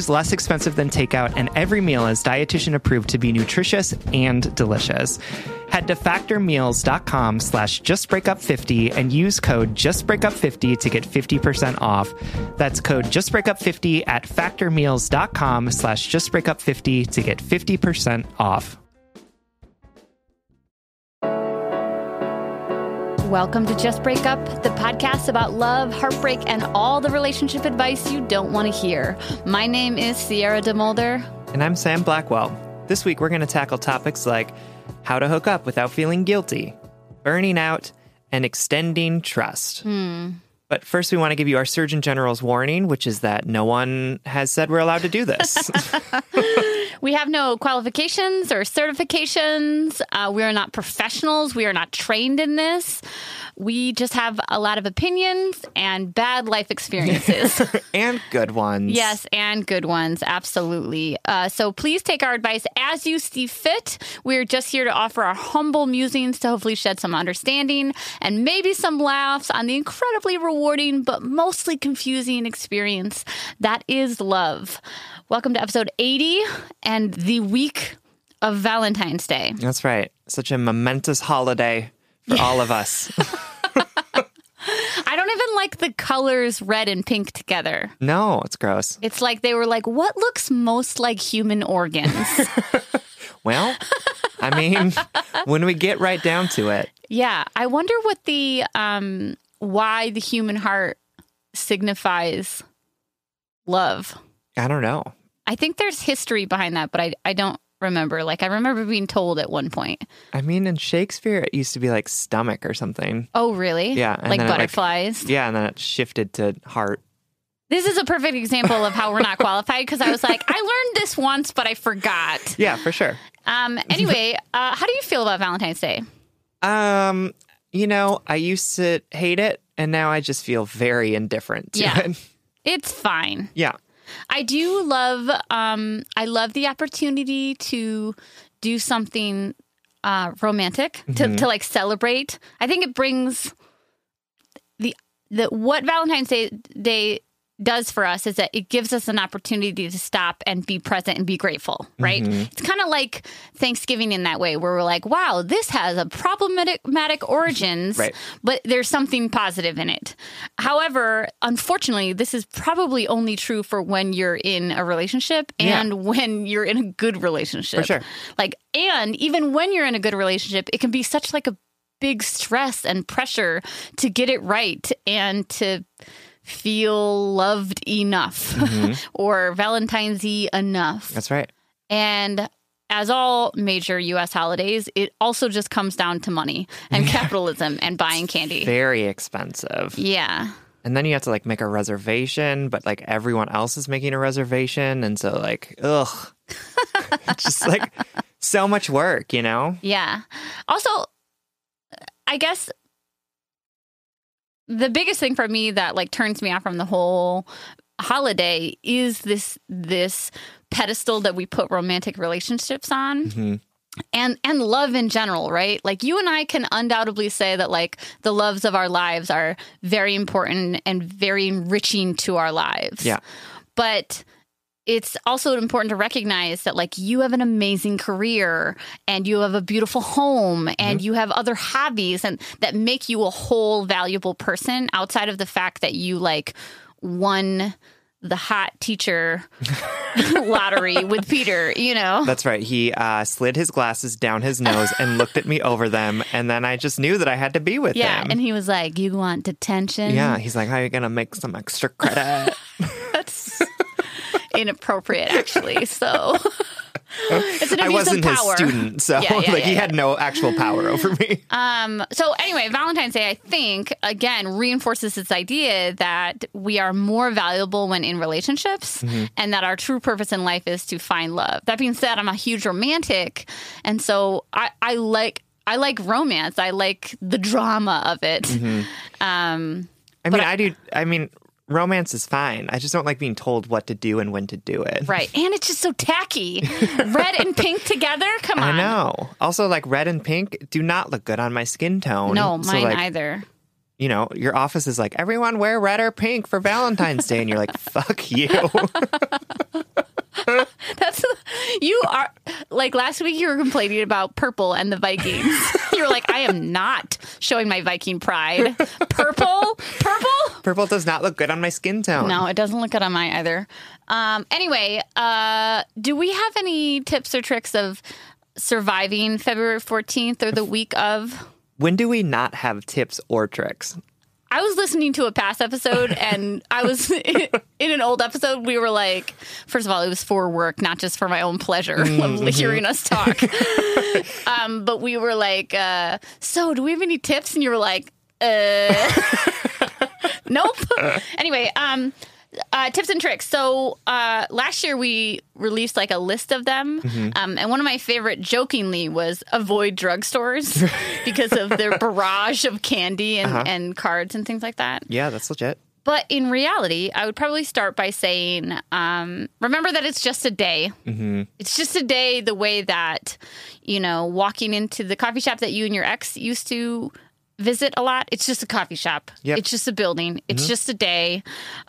is less expensive than takeout, and every meal is dietitian approved to be nutritious and delicious. Head to factormeals.com slash justbreakup50 and use code justbreakup50 to get 50% off. That's code justbreakup50 at factormeals.com slash justbreakup50 to get 50% off. Welcome to Just Break Up, the podcast about love, heartbreak, and all the relationship advice you don't want to hear. My name is Sierra DeMulder. And I'm Sam Blackwell. This week, we're going to tackle topics like how to hook up without feeling guilty, burning out, and extending trust. Hmm. But first, we want to give you our Surgeon General's warning, which is that no one has said we're allowed to do this. we have no qualifications or certifications. Uh, we are not professionals. We are not trained in this. We just have a lot of opinions and bad life experiences. and good ones. Yes, and good ones. Absolutely. Uh, so please take our advice as you see fit. We're just here to offer our humble musings to hopefully shed some understanding and maybe some laughs on the incredibly rewarding but mostly confusing experience that is love. Welcome to episode 80 and the week of Valentine's Day. That's right. Such a momentous holiday for all of us. Don't even like the colors red and pink together. No, it's gross. It's like they were like, what looks most like human organs? well, I mean, when we get right down to it. Yeah. I wonder what the, um, why the human heart signifies love. I don't know. I think there's history behind that, but I, I don't remember. Like I remember being told at one point. I mean, in Shakespeare, it used to be like stomach or something. Oh, really? Yeah, like butterflies. Like, yeah, and then it shifted to heart. This is a perfect example of how we're not qualified because I was like, I learned this once, but I forgot. Yeah, for sure. Um. Anyway, uh, how do you feel about Valentine's Day? Um. You know, I used to hate it, and now I just feel very indifferent to yeah. it. It's fine. Yeah. I do love um I love the opportunity to do something uh romantic to, Mhm. to like celebrate. I think it brings the the what Valentine's Day Day does for us is that it gives us an opportunity to stop and be present and be grateful, right? Mhm. It's kind of like Thanksgiving in that way where we're like, wow, this has a problematic origins, Right. but there's something positive in it. However, unfortunately, this is probably only true for when you're in a relationship Yeah. and when you're in a good relationship. For sure. Like, and even when you're in a good relationship, it can be such like a big stress and pressure to get it right and to feel loved enough Mhm. or Valentine's enough. That's right. And as all major US holidays, it also just comes down to money and capitalism and buying candy. Very expensive. Yeah. And then you have to like make a reservation, but like everyone else is making a reservation. And so, like, ugh. just like so much work, you know? Yeah. Also, I guess the biggest thing for me that like turns me off from the whole holiday is this this pedestal that we put romantic relationships on. Mm-hmm. And and love in general, right? Like you and I can undoubtedly say that like the loves of our lives are very important and very enriching to our lives. Yeah. But it's also important to recognize that like you have an amazing career and you have a beautiful home and you have other hobbies and that make you a whole valuable person outside of the fact that you like won the hot teacher lottery with Peter, you know. That's right. He uh, slid his glasses down his nose and looked at me over them. And then I just knew that I had to be with Yeah, him. Yeah. And he was like, "You want detention?" yeah. He's like, How are you going to make some extra credit? Inappropriate actually. So it's an I abuse wasn't of his power. student. So, Yeah, yeah, like, yeah, he had no actual power over me. Um, so anyway, Valentine's Day, I think, again, reinforces this idea that we are more valuable when in relationships Mm-hmm. and that our true purpose in life is to find love. That being said, I'm a huge romantic. And so I, I like I like romance. I like the drama of it. Mm-hmm. Um, I mean, I do. I mean, romance is fine. I just don't like being told what to do and when to do it. right. And it's just so tacky. Red and pink together? Come on. I know. Also, like red and pink do not look good on my skin tone. No, So, mine like, either. You know, your office is like, everyone wear red or pink for Valentine's Day. And you're like, fuck you. That's you are like last week you were complaining about purple and the Vikings. you were like, I am not showing my Viking pride. Purple? Purple? Purple does not look good on my skin tone. No, it doesn't look good on mine either. Um, anyway, uh, do we have any tips or tricks of surviving February 14th or the week of? When do we not have tips or tricks? I was listening to a past episode and I was in an old episode. We were like, first of all, it was for work, not just for my own pleasure of hearing us talk. um, but we were like, uh, so do we have any tips? And you were like, uh, nope. anyway, um, uh, tips and tricks. So uh, last year we released like a list of them, um, and one of my favorite, jokingly, was avoid drugstores because of their barrage of candy and, and cards and things like that. Yeah, that's legit. But in reality, I would probably start by saying, um, remember that it's just a day. Mm-hmm. It's just a day the way that, you know, walking into the coffee shop that you and your ex used to visit a lot. It's just a coffee shop. Yep. It's just a building. It's just a day.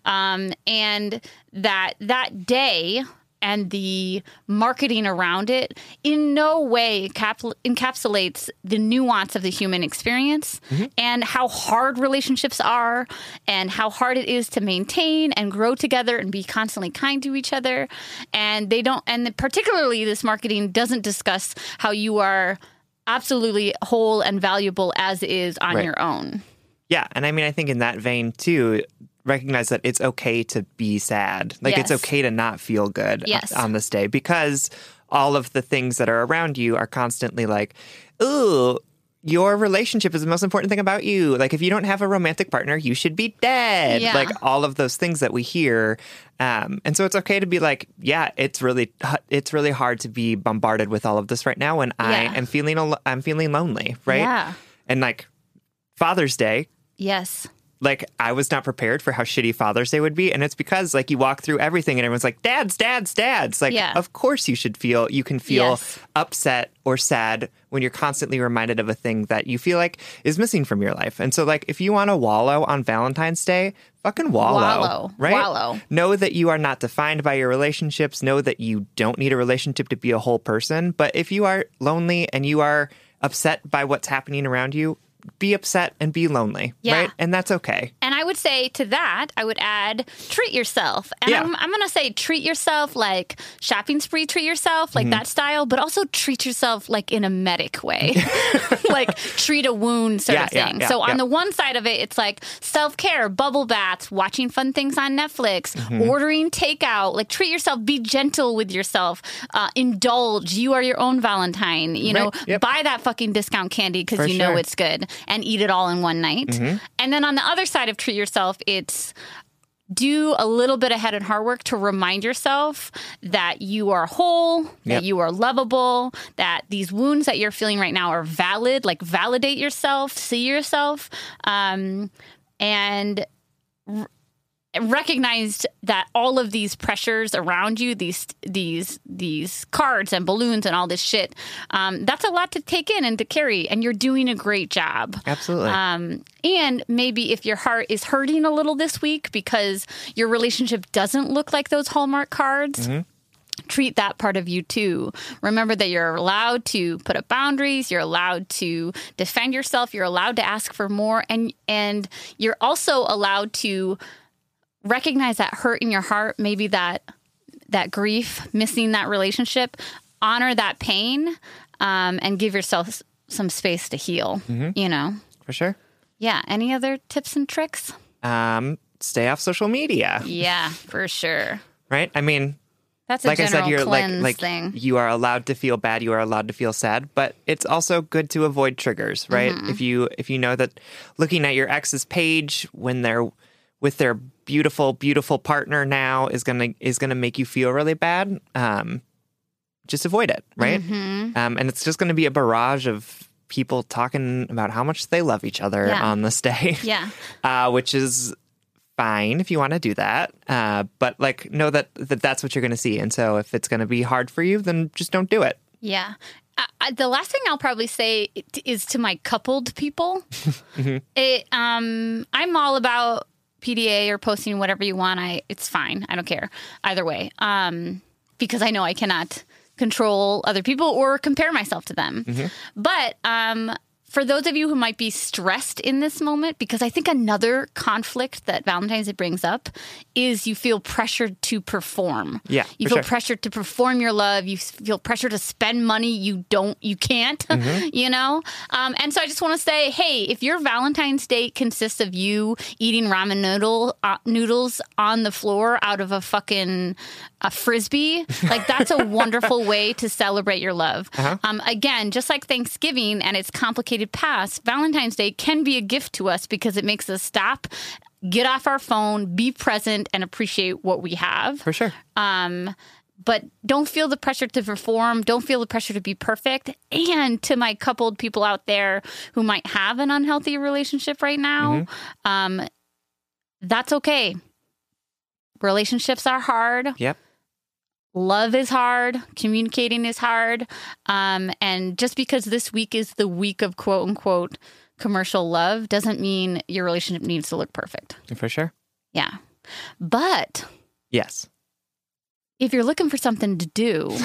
Um, and that that day and the marketing around it in no way cap- encapsulates the nuance of the human experience and how hard relationships are and how hard it is to maintain and grow together and be constantly kind to each other and they don't and particularly this marketing doesn't discuss how you are absolutely whole and valuable as is on Right. your own Yeah, and I mean, I think in that vein too, recognize that it's okay to be sad. Like it's okay to not feel good Yes. on this day because all of the things that are around you are constantly like, ooh. Your relationship is the most important thing about you. Like, if you don't have a romantic partner, you should be dead. Yeah. Like, all of those things that we hear. Um, and so it's okay to be like, yeah, it's really, it's really hard to be bombarded with all of this right now when I Yeah. am feeling, al- I'm feeling lonely, right? Yeah. And like, Father's Day, yes like I was not prepared for how shitty Father's Day would be, and it's because like you walk through everything and everyone's like, "Dads, dads, dads." Like, Yeah. of course you should feel you can feel Yes. upset or sad when you're constantly reminded of a thing that you feel like is missing from your life. And so, like, if you want to wallow on Valentine's Day, fucking wallow, Wallow. right? Wallow. Know that you are not defined by your relationships. Know that you don't need a relationship to be a whole person. But if you are lonely and you are upset by what's happening around you. Be upset and be lonely, Yeah. right? And that's okay. And I would say to that, I would add treat yourself. And Yeah. I'm, I'm going to say treat yourself like shopping spree, treat yourself like Mm-hmm. that style, but also treat yourself like in a medic way, like treat a wound sort Yeah, of thing. yeah, so on the one side of it, it's like self care, bubble baths, watching fun things on Netflix, Mm-hmm. ordering takeout, like treat yourself, be gentle with yourself, uh, indulge. You are your own Valentine, you know, yep. buy that fucking discount candy because you know sure. Mm-hmm. it's good and eat it all in one night. And then on the other side of treat yourself, it's do a little bit of head and heart work to remind yourself that you are whole, Yep. that you are lovable, that these wounds that you're feeling right now are valid. Like validate yourself, see yourself, um, and recognized that all of these pressures around you these these these cards and balloons and all this shit um, that's a lot to take in and to carry and you're doing a great job Absolutely. um, and maybe if your heart is hurting a little this week because your relationship doesn't look like those hallmark cards treat that part of you too. Remember that you're allowed to put up boundaries, you're allowed to defend yourself, you're allowed to ask for more and and you're also allowed to recognize that hurt in your heart, maybe that that grief, missing that relationship, honor that pain um, and give yourself some space to heal, you know. For sure. Yeah, any other tips and tricks? Um, stay off social media, Yeah, for sure. right? I mean, That's a like I said, you're like like thing. you are allowed to feel bad, you are allowed to feel sad, but it's also good to avoid triggers, right? Mm-hmm. If you if you know that looking at your ex's page when they're with their beautiful beautiful partner now is gonna is gonna make you feel really bad, um, just avoid it, right? Mm-hmm. Um, and it's just gonna be a barrage of people talking about how much they love each other Yeah. on this day, Yeah. uh, which is fine if you want to do that. Uh, but like, know that, that that's what you're going to see. And so if it's going to be hard for you, then just don't do it. Yeah. I, I, the last thing I'll probably say is to my coupled people. it, um, I'm all about PDA or posting whatever you want. I it's fine. I don't care either way. Um, because I know I cannot control other people or compare myself to them. But um, for those of you who might be stressed in this moment, because I think another conflict that Valentine's Day brings up is you feel pressured to perform. Yeah, you feel sure. pressured to perform your love. You feel pressure to spend money you don't, you can't. Mm-hmm. you know. Um, and so I just want to say, hey, if your Valentine's Day consists of you eating ramen noodle uh, noodles on the floor out of a fucking a frisbee, like that's a wonderful way to celebrate your love. Uh-huh. Um, again, just like Thanksgiving and its complicated past, Valentine's Day can be a gift to us because it makes us stop. Get off our phone, be present, and appreciate what we have For sure. um, but don't feel the pressure to perform. Don't feel the pressure to be perfect. And to my coupled people out there who might have an unhealthy relationship right now, um, that's okay. Relationships are hard. Yep. Love is hard. Communicating is hard. Um, and just because this week is the week of quote unquote commercial love doesn't mean your relationship needs to look perfect. For sure. Yeah. But Yes. if you're looking for something to do,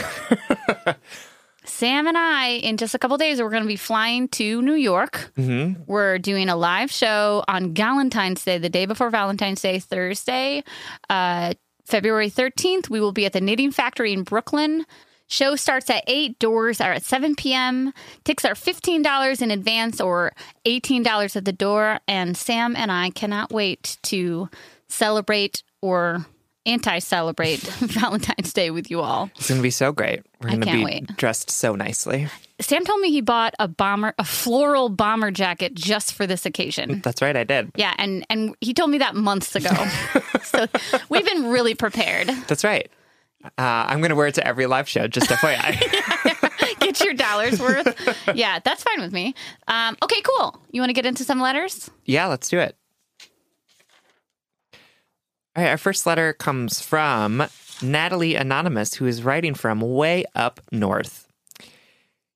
Sam and I, in just a couple days, we're going to be flying to New York. hmm We're doing a live show on Valentine's Day, the day before Valentine's Day, Thursday, uh, February 13th. We will be at the Knitting Factory in Brooklyn. Show starts at 8, doors are at 7 p.m. Tickets are $15 in advance or $18 at the door. And Sam and I cannot wait to celebrate or anti celebrate Valentine's Day with you all. It's going to be so great. We're I going to can't be wait. dressed so nicely. Sam told me he bought a bomber, a floral bomber jacket just for this occasion. That's right. I did. Yeah, and and he told me that months ago. so we've been really prepared. That's right. Uh, I'm going to wear it to every live show, just FYI. Get your dollars worth. Yeah, that's fine with me. Um, okay, cool. You want to get into some letters? yeah, let's do it. All right. Our first letter comes from Natalie Anonymous, who is writing from way up north.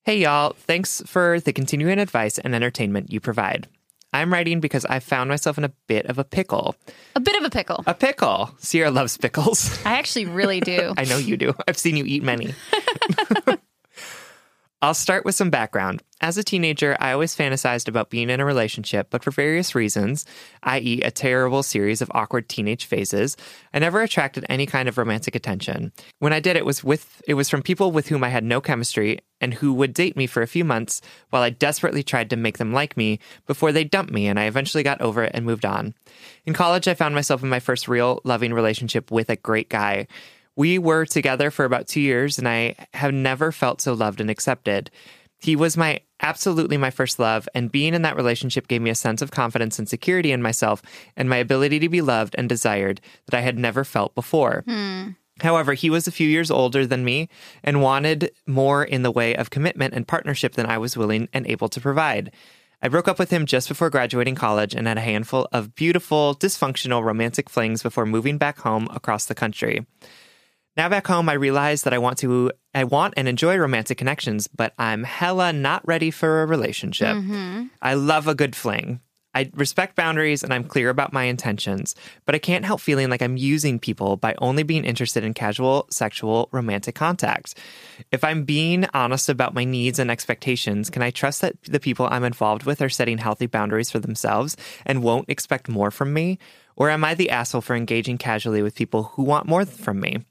Hey, y'all. Thanks for the continuing advice and entertainment you provide. I'm writing because I found myself in a bit of a pickle. A bit of a pickle. A pickle. Sierra loves pickles. I actually really do. I know you do. I've seen you eat many. I'll start with some background. As a teenager, I always fantasized about being in a relationship, but for various reasons, i.e., a terrible series of awkward teenage phases, I never attracted any kind of romantic attention. When I did, it was with it was from people with whom I had no chemistry and who would date me for a few months while I desperately tried to make them like me before they dumped me, and I eventually got over it and moved on. In college, I found myself in my first real loving relationship with a great guy. We were together for about two years, and I have never felt so loved and accepted. He was my absolutely my first love, and being in that relationship gave me a sense of confidence and security in myself and my ability to be loved and desired that I had never felt before. Hmm. However, he was a few years older than me and wanted more in the way of commitment and partnership than I was willing and able to provide. I broke up with him just before graduating college and had a handful of beautiful, dysfunctional romantic flings before moving back home across the country. Now back home, I realize that I want to, I want and enjoy romantic connections, but I'm hella not ready for a relationship. Mm-hmm. I love a good fling. I respect boundaries and I'm clear about my intentions, but I can't help feeling like I'm using people by only being interested in casual, sexual, romantic contact. If I'm being honest about my needs and expectations, can I trust that the people I'm involved with are setting healthy boundaries for themselves and won't expect more from me? Or am I the asshole for engaging casually with people who want more from me?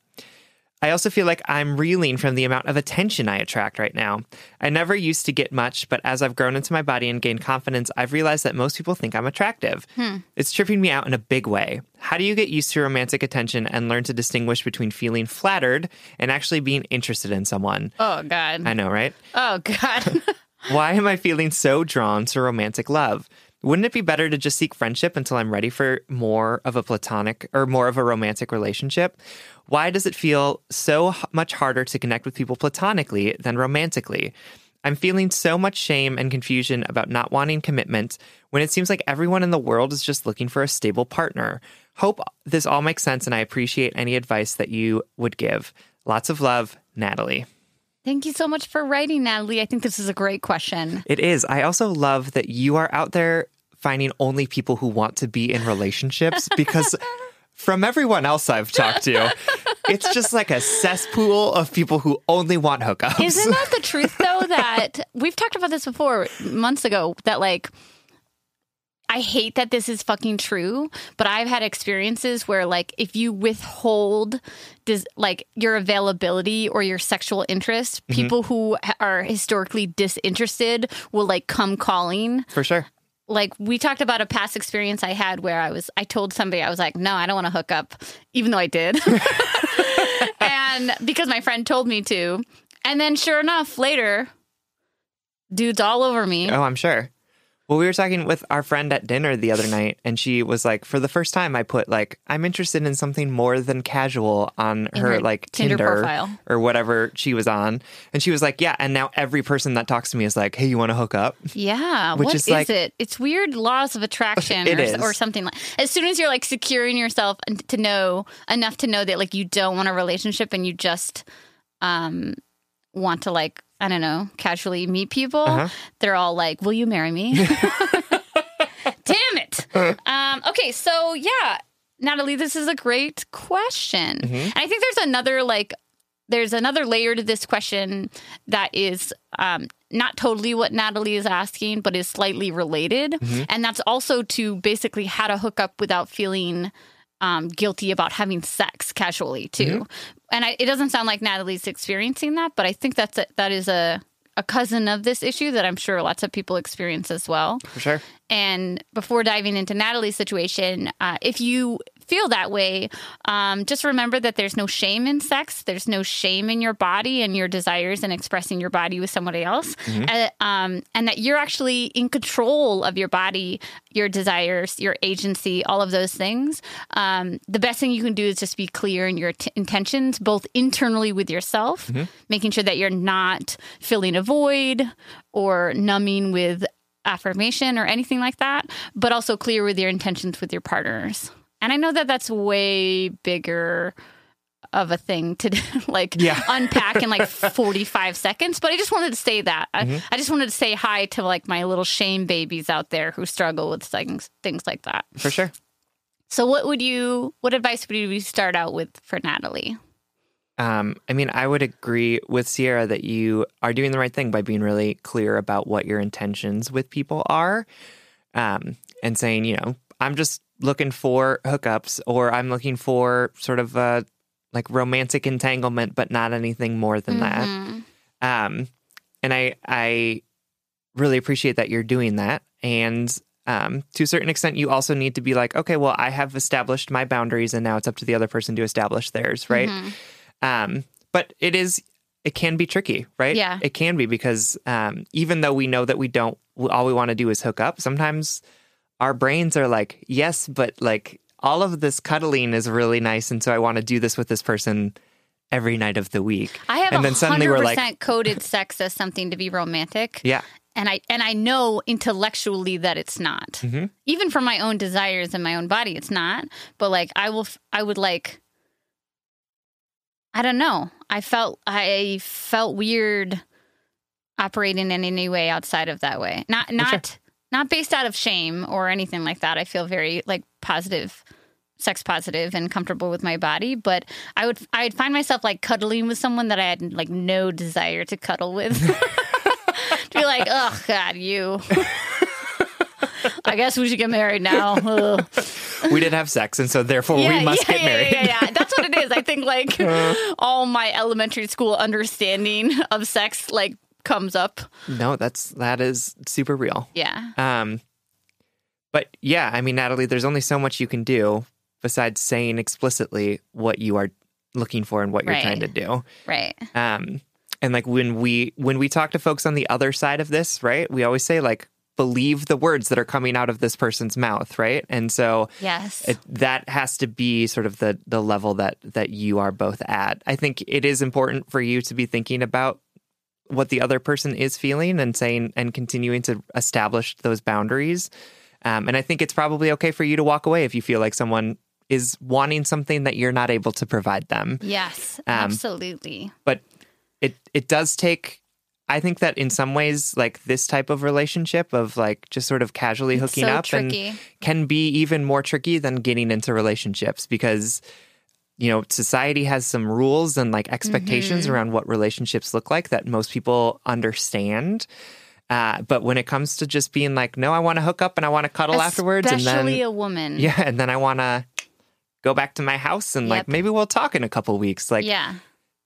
I also feel like I'm reeling from the amount of attention I attract right now. I never used to get much, but as I've grown into my body and gained confidence, I've realized that most people think I'm attractive. Hmm. It's tripping me out in a big way. How do you get used to romantic attention and learn to distinguish between feeling flattered and actually being interested in someone? Oh God. I know, right? Oh God. Why am I feeling so drawn to romantic love? Wouldn't it be better to just seek friendship until I'm ready for more of a platonic or more of a romantic relationship? Why does it feel so much harder to connect with people platonically than romantically? I'm feeling so much shame and confusion about not wanting commitment when it seems like everyone in the world is just looking for a stable partner. Hope this all makes sense and I appreciate any advice that you would give. Lots of love, Natalie. Thank you so much for writing, Natalie. I think this is a great question. It is. I also love that you are out there finding only people who want to be in relationships because from everyone else I've talked to, it's just like a cesspool of people who only want hookups. Isn't that the truth though? That we've talked about this before months ago. That like. I hate that this is fucking true, but I've had experiences where, like, if you withhold, dis- like, your availability or your sexual interest, mm-hmm. people who are historically disinterested will, like, come calling. For sure. like we talked about a past experience I had where I was I told somebody I was like, no, I don't want to hook up, even though I did. and because my friend told me to. And then sure enough, later, dudes all over me. Oh, I'm sure. Well, we were talking with our friend at dinner the other night, and she was like, for the first time, I put like, I'm interested in something more than casual on her, her like Tinder Tinder, profile. or whatever she was on. And she was like, yeah. And now every person that talks to me is like, hey, you want to hook up? Yeah, Which what is is like- it? It's weird laws of attraction It or, is. or something like. As soon as you're like securing yourself to know enough to know that like you don't want a relationship and you just um want to like I don't know casually meet people, Uh-huh. they're all like, "Will you marry me?" Damn it. um, okay, so yeah, Natalie, this is a great question, Mm-hmm. and I think there's another like there's another layer to this question that is um, not totally what Natalie is asking, but is slightly related. Mm-hmm. And that's also to basically how to hook up without feeling um, guilty about having sex casually, too. Mm-hmm. And I, it doesn't sound like Natalie's experiencing that, but I think that's a, that is a, a cousin of this issue that I'm sure lots of people experience as well. For sure. And before diving into Natalie's situation, uh, if you feel that way, um, just remember that there's no shame in sex. There's no shame in your body and your desires and expressing your body with somebody else. Uh, um, and that you're actually in control of your body, your desires, your agency, all of those things. Um, the best thing you can do is just be clear in your t- intentions, both internally with yourself, making sure that you're not filling a void or numbing with affirmation or anything like that, but also clear with your intentions with your partners. And I know that that's way bigger of a thing to like Yeah. unpack in like 45 seconds, but I just wanted to say that. I, I just wanted to say hi to like my little shame babies out there who struggle with things things like that. For sure. So what would you what advice would you start out with for Natalie? Um, I mean, I would agree with Sierra that you are doing the right thing by being really clear about what your intentions with people are, um, and saying, you know, I'm just looking for hookups, or I'm looking for sort of a like romantic entanglement, but not anything more than Mhm. that. Um, and I I really appreciate that you're doing that, and um, to a certain extent, you also need to be like, okay, well, I have established my boundaries, and now it's up to the other person to establish theirs, right? Mhm. Um, but it is, it can be tricky, right? Yeah. It can be because um, even though we know that we don't, all we want to do is hook up, sometimes our brains are like, yes, but like all of this cuddling is really nice. And so I want to do this with this person every night of the week. I have and then suddenly we're 100% like, coded sex as something to be romantic. yeah, and I and I know intellectually that it's not. Mm-hmm. Even for my own desires and my own body, it's not. But like I will, I would like. I don't know. I felt I felt weird operating in any way outside of that way. Not not not based out of shame or anything like that. I feel very like positive sex positive and comfortable with my body, but I would I'd find myself like cuddling with someone that I had like no desire to cuddle with. to be like, oh God, you. I guess we should get married now. We did have sex. And so therefore we must yeah, get married. Yeah, yeah, yeah. That's what it is. I think like uh. all my elementary school understanding of sex like comes up. no, that's, that is super real. Yeah. Um, but yeah, I mean, Natalie, there's only so much you can do besides saying explicitly what you are looking for and what you're Right. trying to do. Right. Um, and like when we when we talk to folks on the other side of this, right? We always say like believe the words that are coming out of this person's mouth, right? And so Yes. it, that has to be sort of the the level that that you are both at. I think it is important for you to be thinking about what the other person is feeling and saying and continuing to establish those boundaries. Um, and I think it's probably okay for you to walk away if you feel like someone is wanting something that you're not able to provide them. yes. Um, absolutely. But it it does take. I think that in some ways, like this type of relationship of like just sort of casually hooking so up and can be even more tricky than getting into relationships because you know society has some rules and like expectations Mm-hmm. around what relationships look like that most people understand uh, but when it comes to just being like no i want to hook up and i want to cuddle afterwards and Especially then a woman. yeah and then i want to go back to my house and like maybe we'll talk in a couple weeks like yeah.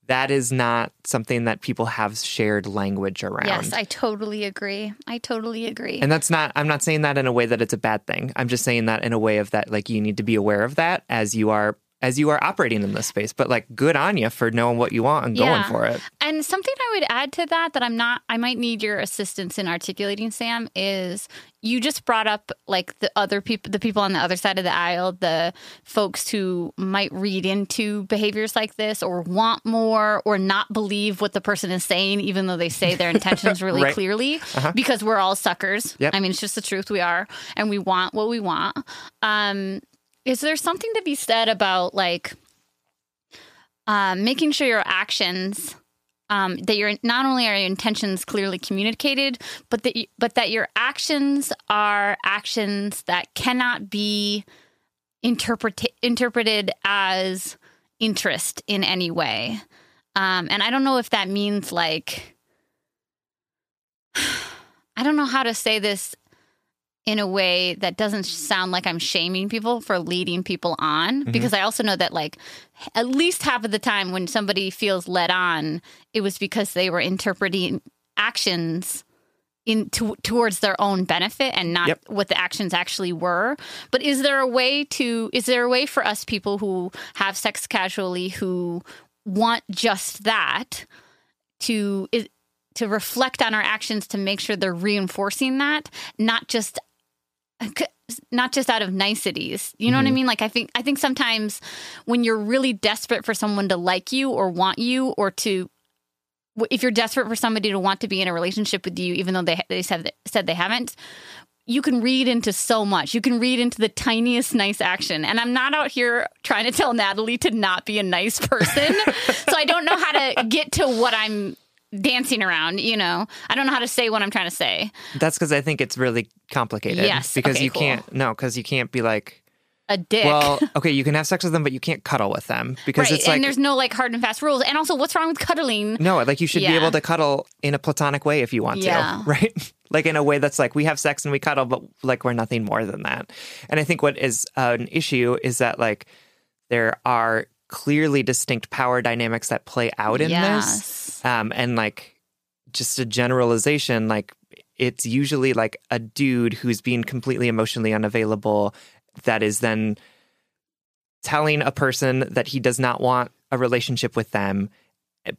that is not something that people have shared language around Yes, I totally agree. I totally agree. and that's not, I'm not saying that in a way that it's a bad thing. I'm just saying that in a way of that, like, you need to be aware of that as you are. As you are operating in this space, but like good on you for knowing what you want and going Yeah. for it. And something I would add to that that I'm not, I might need your assistance in articulating, Sam, is you just brought up like the other people, the people on the other side of the aisle, the folks who might read into behaviors like this or want more or not believe what the person is saying, even though they say their intentions really Right. clearly, because we're all suckers. Yep. I mean, it's just the truth. We are, and we want what we want. Um, is there something to be said about like, um, making sure your actions um, that your not only are your intentions clearly communicated, but that you, but that your actions are actions that cannot be interpret, interpreted as interest in any way. Um, and I don't know if that means like I don't know how to say this in a way that doesn't sound like I'm shaming people for leading people on mm-hmm. because I also know that like at least half of the time when somebody feels led on it was because they were interpreting actions in to, towards their own benefit and not Yep. what the actions actually were but is there a way to is there a way for us people who have sex casually who want just that to is, to reflect on our actions to make sure they're reinforcing that not just not just out of niceties you know what i mm-hmm. mean like i think i think sometimes when you're really desperate for someone to like you or want you or to if you're desperate for somebody to want to be in a relationship with you even though they they said said they haven't you can read into so much. You can read into the tiniest nice action. And I'm not out here trying to tell Natalie to not be a nice person. so I don't know how to get to what I'm dancing around, you know. I don't know how to say what I'm trying to say. That's because I think it's really complicated. Yes. Because Okay, you cool. can't, no, because you can't be like, a dick. Well, okay, you can have sex with them, but you can't cuddle with them because right. it's like and there's no like hard and fast rules. And also, what's wrong with cuddling? no, like you should be able to cuddle in a platonic way if you want Yeah. to, right? like in a way that's like we have sex and we cuddle, but like we're nothing more than that. And I think what is uh, an issue is that like there are clearly distinct power dynamics that play out in Yes. this, um, and like just a generalization, like it's usually like a dude who's being completely emotionally unavailable that is then telling a person that he does not want a relationship with them,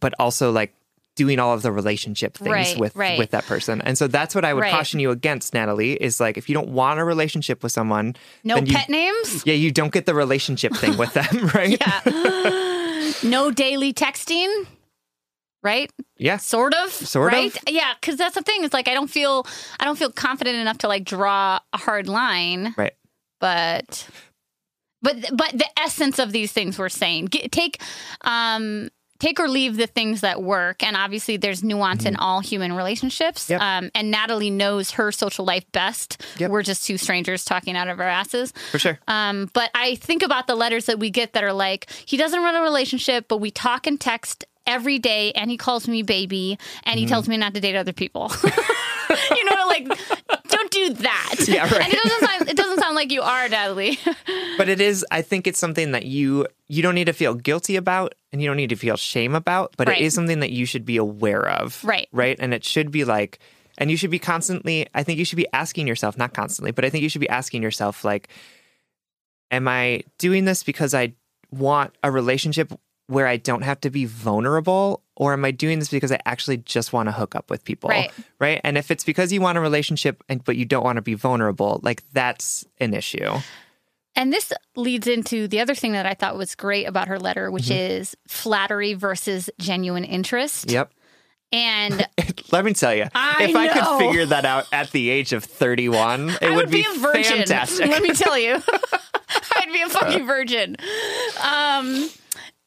but also like doing all of the relationship things Right, with right. with that person. And so that's what I would Right. caution you against, Natalie, is like if you don't want a relationship with someone, No then you, pet names. yeah, you don't get the relationship thing with them, right? Yeah. no daily texting. Right? Yeah. Sort of. Sort of. right? Yeah, because that's the thing. It's like I don't feel I don't feel confident enough to like draw a hard line. Right. But but but the essence of these things we're saying. Get, take um take or leave the things that work and obviously there's nuance in all human relationships Mm-hmm. Yep. um, and natalie knows her social life best Yep. we're just two strangers talking out of our asses For sure. um, but I think about the letters that we get that are like, he doesn't run a relationship, but we talk and text every day, and he calls me baby, and Mm-hmm. he tells me not to date other people. you know, like, Yeah, right. And it doesn't sound, it doesn't sound like you are, Natalie. But it is I think it's something that you you don't need to feel guilty about and you don't need to feel shame about, but Right. it is something that you should be aware of. Right. Right? And it should be like and you should be constantly I think you should be asking yourself, not constantly, but I think you should be asking yourself like am I doing this because I want a relationship where I don't have to be vulnerable or am I doing this because I actually just want to hook up with people? Right. Right? And if it's because you want a relationship and but you don't want to be vulnerable, like that's an issue. And this leads into the other thing that I thought was great about her letter, which Mm-hmm. is flattery versus genuine interest. Yep. And Let me tell you, I if I could figure that out at the age of 31, it I would, would be, a virgin. fantastic. Let me tell you, I'd be a fucking virgin. Um.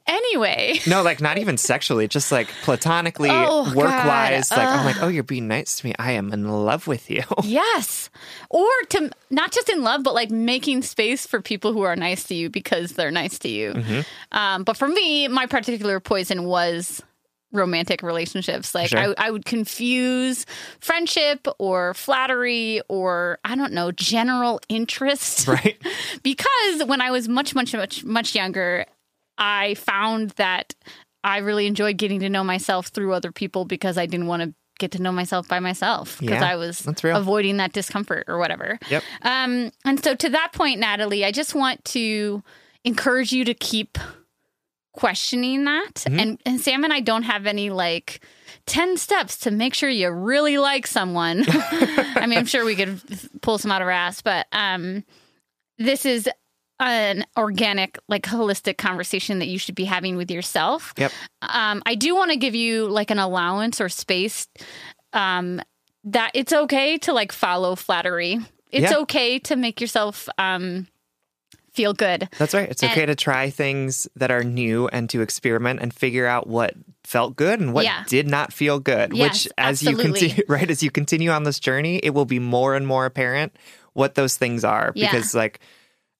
Anyway, No, like not even sexually, just like platonically, Oh, work wise. Like, I'm like, oh, you're being nice to me. I am in love with you. yes, or to not just in love, but like making space for people who are nice to you because they're nice to you. Mm-hmm. Um, but for me, my particular poison was romantic relationships. Like Sure. I, I would confuse friendship or flattery or I don't know general interest. Right. because when I was much, much, much, much younger, I found that I really enjoyed getting to know myself through other people because I didn't want to get to know myself by myself because Yeah, I was avoiding that discomfort or whatever. Yep. Um, and so to that point, Natalie, I just want to encourage you to keep questioning that. Mm-hmm. And, and Sam and I don't have any like 10 steps to make sure you really like someone. I mean, I'm sure we could pull some out of our ass, but um, this is an organic, like holistic conversation that you should be having with yourself. Yep. Um, I do want to give you like an allowance or space um, that it's okay to like follow flattery. It's Yeah. okay to make yourself um, feel good. That's right. It's And- okay to try things that are new and to experiment and figure out what felt good and what Yeah. did not feel good. Yes, which, as you continue, right, as you continue on this journey, it will be more and more apparent what those things are. Yeah. Because, like,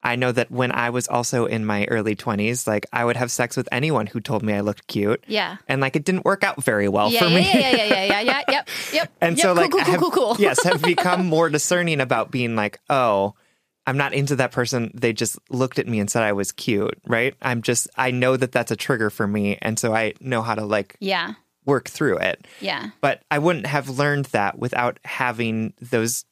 I know that when I was also in my early 20s, like, I would have sex with anyone who told me I looked cute. Yeah. And, like, it didn't work out very well Yeah, for yeah, me. yeah, yeah, yeah, yeah, yeah, yeah, yep, yep. And yep, so, cool, like, cool, cool, have, cool, cool. yes, have become more discerning about being like, oh, I'm not into that person. They just looked at me and said I was cute, right? I'm just, I know that that's a trigger for me. And so I know how to like Yeah, work through it. yeah, But I wouldn't have learned that without having those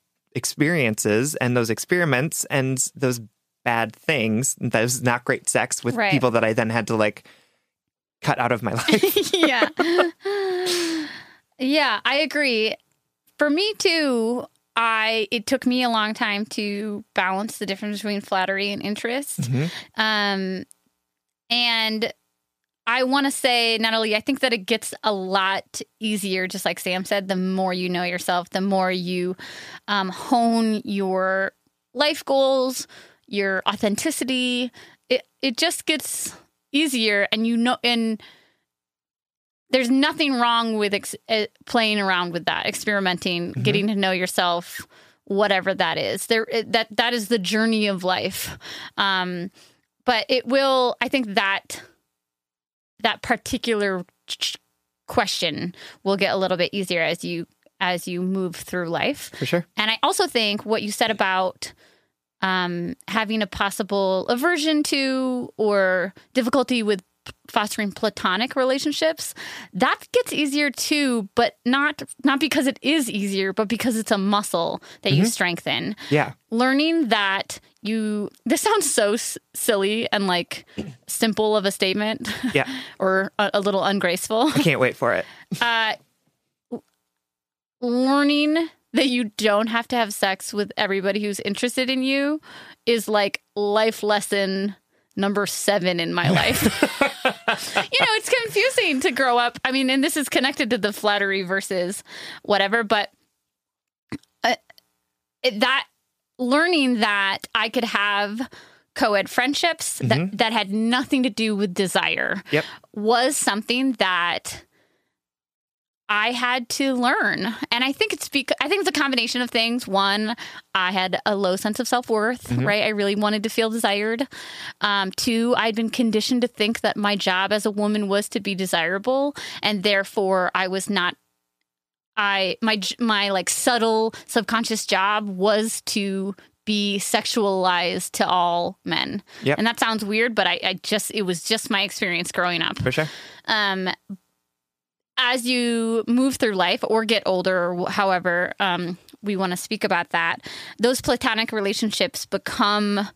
experiences and those experiments and those bad things, those not great sex with Right. people that I then had to like cut out of my life. yeah. yeah, I agree. For me too, I it took me a long time to balance the difference between flattery and interest. Mhm. Um and I want to say, Natalie, I think that it gets a lot easier, just like Sam said, the more you know yourself, the more you um, hone your life goals, your authenticity. It, it just gets easier, and you know, and there's nothing wrong with ex- uh, playing around with that, experimenting, getting to know yourself whatever that is. There that that is the journey of life. Um, but it will. I think that that particular question will get a little bit easier as you as you move through life. For sure. And I also think what you said about um, having a possible aversion to or difficulty with fostering platonic relationships that gets easier too but not not because it is easier but because it's a muscle that mm-hmm. you strengthen. Yeah. Learning that you this sounds so s- silly and like simple of a statement yeah. or a, a, little ungraceful. I can't wait for it. Uh learning that you don't have to have sex with everybody who's interested in you is like life lesson number seven in my life. you know, it's confusing to grow up. I mean, and this is connected to the flattery versus whatever, but uh, that learning that I could have co-ed friendships mm-hmm. that, that had nothing to do with desire yep. was something that I had to learn. And I think it's because I think it's a combination of things. One, I had a low sense of self worth, mm-hmm. right? I really wanted to feel desired. Um, two, I'd been conditioned to think that my job as a woman was to be desirable, and therefore I was not. I my my like subtle subconscious job was to be sexualized to all men. Yep. And that sounds weird, but I, I just it was just my experience growing up. For sure. Um, as you move through life or get older, or however um, we want to speak about that, those platonic relationships become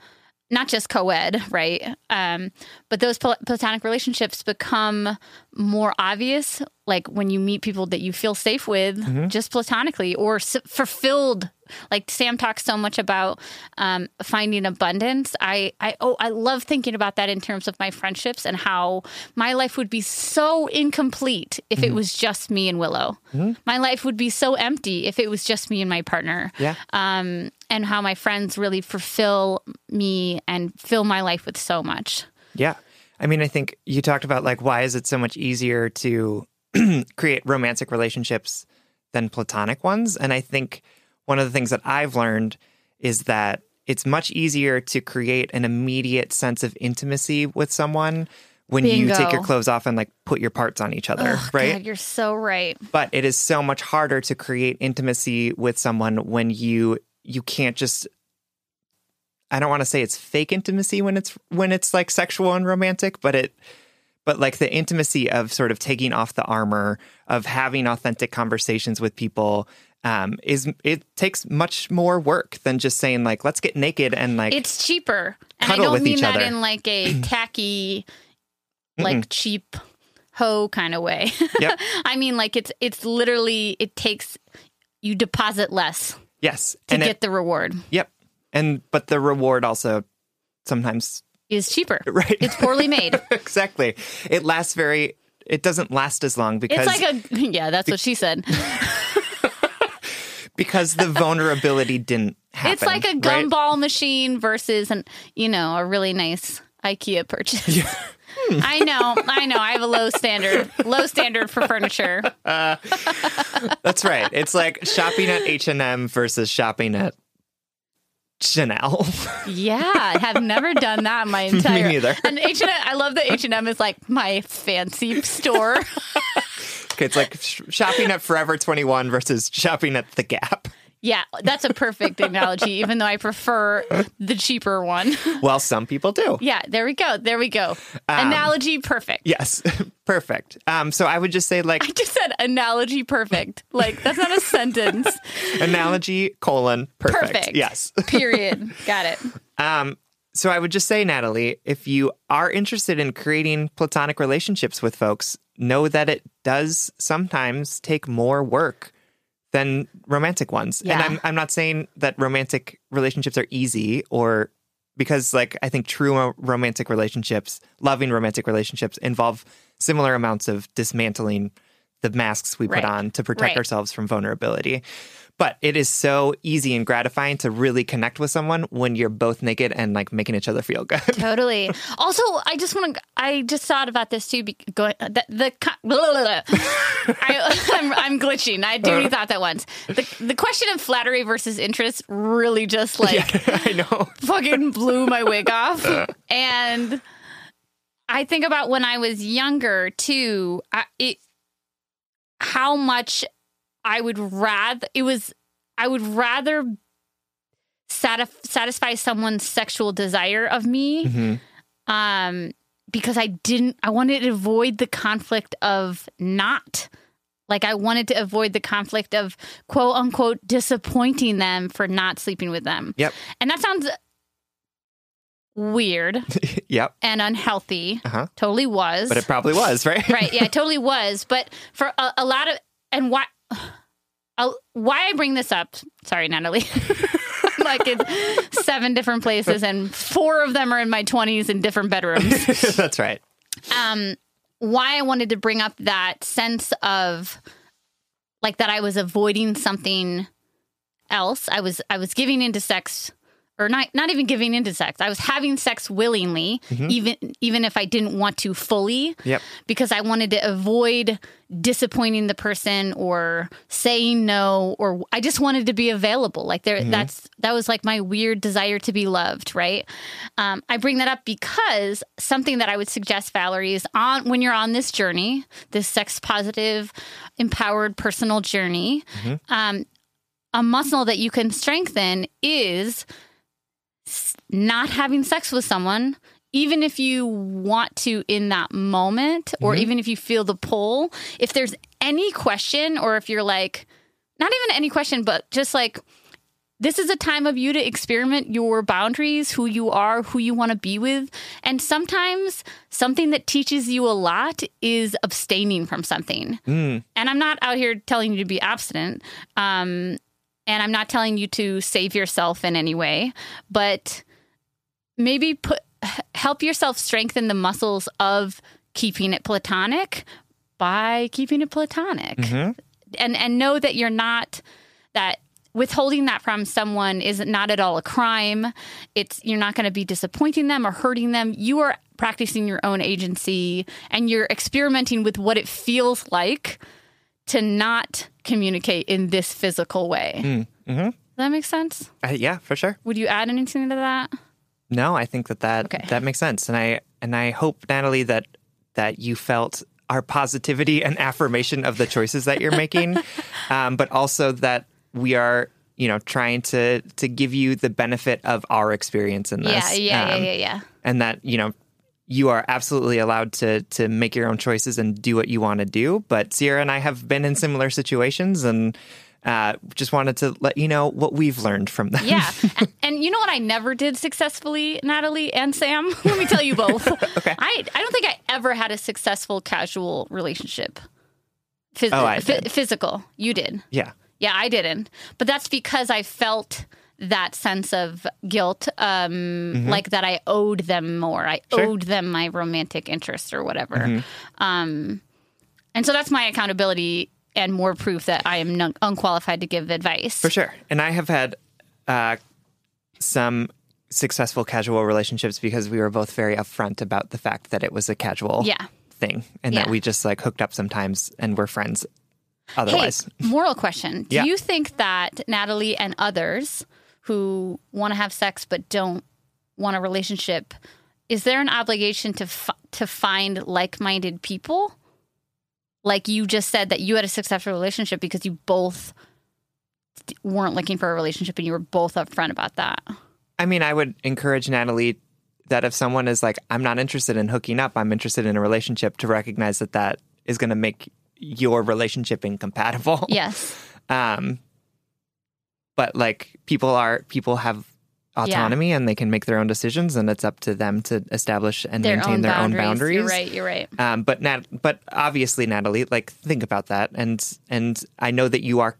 not just co-ed, right? Um, but those platonic relationships become more obvious, like when you meet people that you feel safe with, mm-hmm. just platonically, or s- fulfilled like Sam talks so much about um, finding abundance. I, I, oh, I love thinking about that in terms of my friendships and how my life would be so incomplete if mm-hmm. it was just me and Willow. Mm-hmm. My life would be so empty if it was just me and my partner. Yeah. Um, and how my friends really fulfill me and fill my life with so much. Yeah. I mean, I think you talked about like why is it so much easier to create romantic relationships than platonic ones? And I think one of the things that I've learned is that it's much easier to create an immediate sense of intimacy with someone when Bingo. you take your clothes off and like put your parts on each other, oh, right? God, you're so right. But it is so much harder to create intimacy with someone when you you can't just I don't want to say it's fake intimacy when it's when it's like sexual and romantic, but it but like the intimacy of sort of taking off the armor of having authentic conversations with people um, is it takes much more work than just saying like let's get naked and like it's cheaper. And I don't mean that other. in like a tacky, like cheap hoe kind of way. Yep. I mean like it's it's literally it takes you deposit less. Yes, to and get it, the reward. Yep, and but the reward also sometimes is cheaper. Right, it's poorly made. exactly. It lasts very. It doesn't last as long because it's like a yeah. That's what she said because the vulnerability didn't happen. It's like a gumball right? machine versus an you know a really nice IKEA purchase. Yeah. Hmm. I know, I know. I have a low standard, low standard for furniture. Uh, that's right. It's like shopping at H and M versus shopping at Chanel. yeah, I have never done that in my entire. Me neither. And H and I love that H and M is like my fancy store. It's like shopping at Forever 21 versus shopping at The Gap. Yeah, that's a perfect analogy, even though I prefer the cheaper one. Well, some people do. Yeah, there we go. There we go. Um, analogy perfect. Yes, perfect. Um, so I would just say, like, I just said analogy perfect. Like, that's not a sentence. analogy colon perfect. Perfect. Yes. Period. Got it. Um, so I would just say, Natalie, if you are interested in creating platonic relationships with folks, know that it does sometimes take more work than romantic ones. Yeah. And I'm I'm not saying that romantic relationships are easy or because like I think true romantic relationships, loving romantic relationships involve similar amounts of dismantling the masks we put Right. on to protect Right. ourselves from vulnerability. But it is so easy and gratifying to really connect with someone when you're both naked and like making each other feel good. Totally. Also, I just want to. I just thought about this too. Be, go, the the blah, blah, blah. I, I'm, I'm glitching. I do thought that once. The the question of flattery versus interest really just like I know. fucking blew my wig off. And I think about when I was younger too. I, it how much I would rather it was. I would rather satisf- satisfy someone's sexual desire of me Mhm. um because I didn't I wanted to avoid the conflict of not like I wanted to avoid the conflict of quote unquote disappointing them for not sleeping with them. Yep. And that sounds weird Yep. and unhealthy. Uh-huh. Totally was. But it probably was, right? right. Yeah, it totally was. But for a, a lot of and why uh, why I bring this up? Sorry, Natalie. Like in seven different places, and four of them are in my 20s in different bedrooms. That's right. um, why I wanted to bring up that sense of like that I was avoiding something else. I was I was giving into sex or not not even giving into sex. I was having sex willingly, even even if I didn't want to fully Yep. because I wanted to avoid disappointing the person or saying no or I just wanted to be available. Like there that's that was like my weird desire to be loved, right? Um, I bring that up because something that I would suggest Valerie is on when you're on this journey, this sex positive, empowered personal journey, um, a muscle that you can strengthen is not having sex with someone even if you want to in that moment or even if you feel the pull if there's any question or if you're like not even any question but just like this is a time of you to experiment your boundaries, who you are, who you want to be with. And sometimes something that teaches you a lot is abstaining from something. And I'm not out here telling you to be abstinent. Um, and I'm not telling you to save yourself in any way, but maybe put help yourself strengthen the muscles of keeping it platonic by keeping it platonic. Mm-hmm. And and know that you're not that withholding that from someone is not at all a crime. It's you're not going to be disappointing them or hurting them. You are practicing your own agency and you're experimenting with what it feels like to not communicate in this physical way. Does that make sense? Uh, yeah, for sure. Would you add anything to that? No, I think that that, Okay. that makes sense, and I and I hope Natalie that that you felt our positivity and affirmation of the choices that you're making, um, but also that we are you know trying to to give you the benefit of our experience in Yeah, this. yeah, um, yeah, yeah, yeah. and that you know you are absolutely allowed to to make your own choices and do what you want to do. But Sierra and I have been in similar situations and. Uh, just wanted to let you know what we've learned from them. Yeah. and, and you know what I never did successfully, Natalie and Sam? Let me tell you both. Okay. I, I don't think I ever had a successful casual relationship. Phys- Oh, I did. physical. You did. yeah. Yeah, I didn't. But that's because I felt that sense of guilt, um, like that I owed them more. I Mm-hmm. Sure. owed them my romantic interest or whatever. Mm-hmm. Um, and so that's my accountability and more proof that I am unqualified to give advice. For sure. And I have had uh, some successful casual relationships because we were both very upfront about the fact that it was a casual Yeah. thing and that we just like hooked up sometimes and we're friends otherwise. Hey, moral question. Do Yeah. you think that Natalie and others who want to have sex but don't want a relationship, is there an obligation to f- to find like-minded people? Like you just said that you had a successful relationship because you both weren't looking for a relationship and you were both upfront about that. I mean, I would encourage Natalie that if someone is like, I'm not interested in hooking up, I'm interested in a relationship, to recognize that that is going to make your relationship incompatible. Yes. Um, but like people are people have autonomy and they can make their own decisions, and it's up to them to establish and Their maintain own their boundaries. own boundaries. You're right. You're right. Um, but Nat, but obviously, Natalie, like think about that, and and I know that you are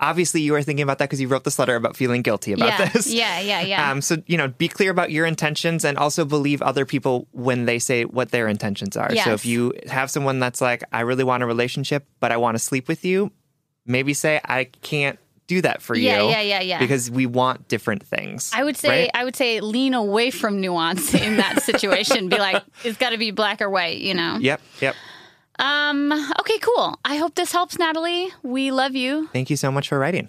obviously you are thinking about that because you wrote this letter about feeling guilty about yeah, this. yeah, yeah, yeah. Um, so, you know, be clear about your intentions and also believe other people when they say what their intentions are. So if you have someone that's like, I really want a relationship, but I want to sleep with you, maybe say, I can't do that for Yeah, you. yeah, yeah, yeah. Because we want different things. I would say right? I would say lean away from nuance in that situation. Be like, it's got to be black or white, you know. Yep, yep. Um. Okay. Cool. I hope this helps, Natalie. We love you. Thank you so much for writing.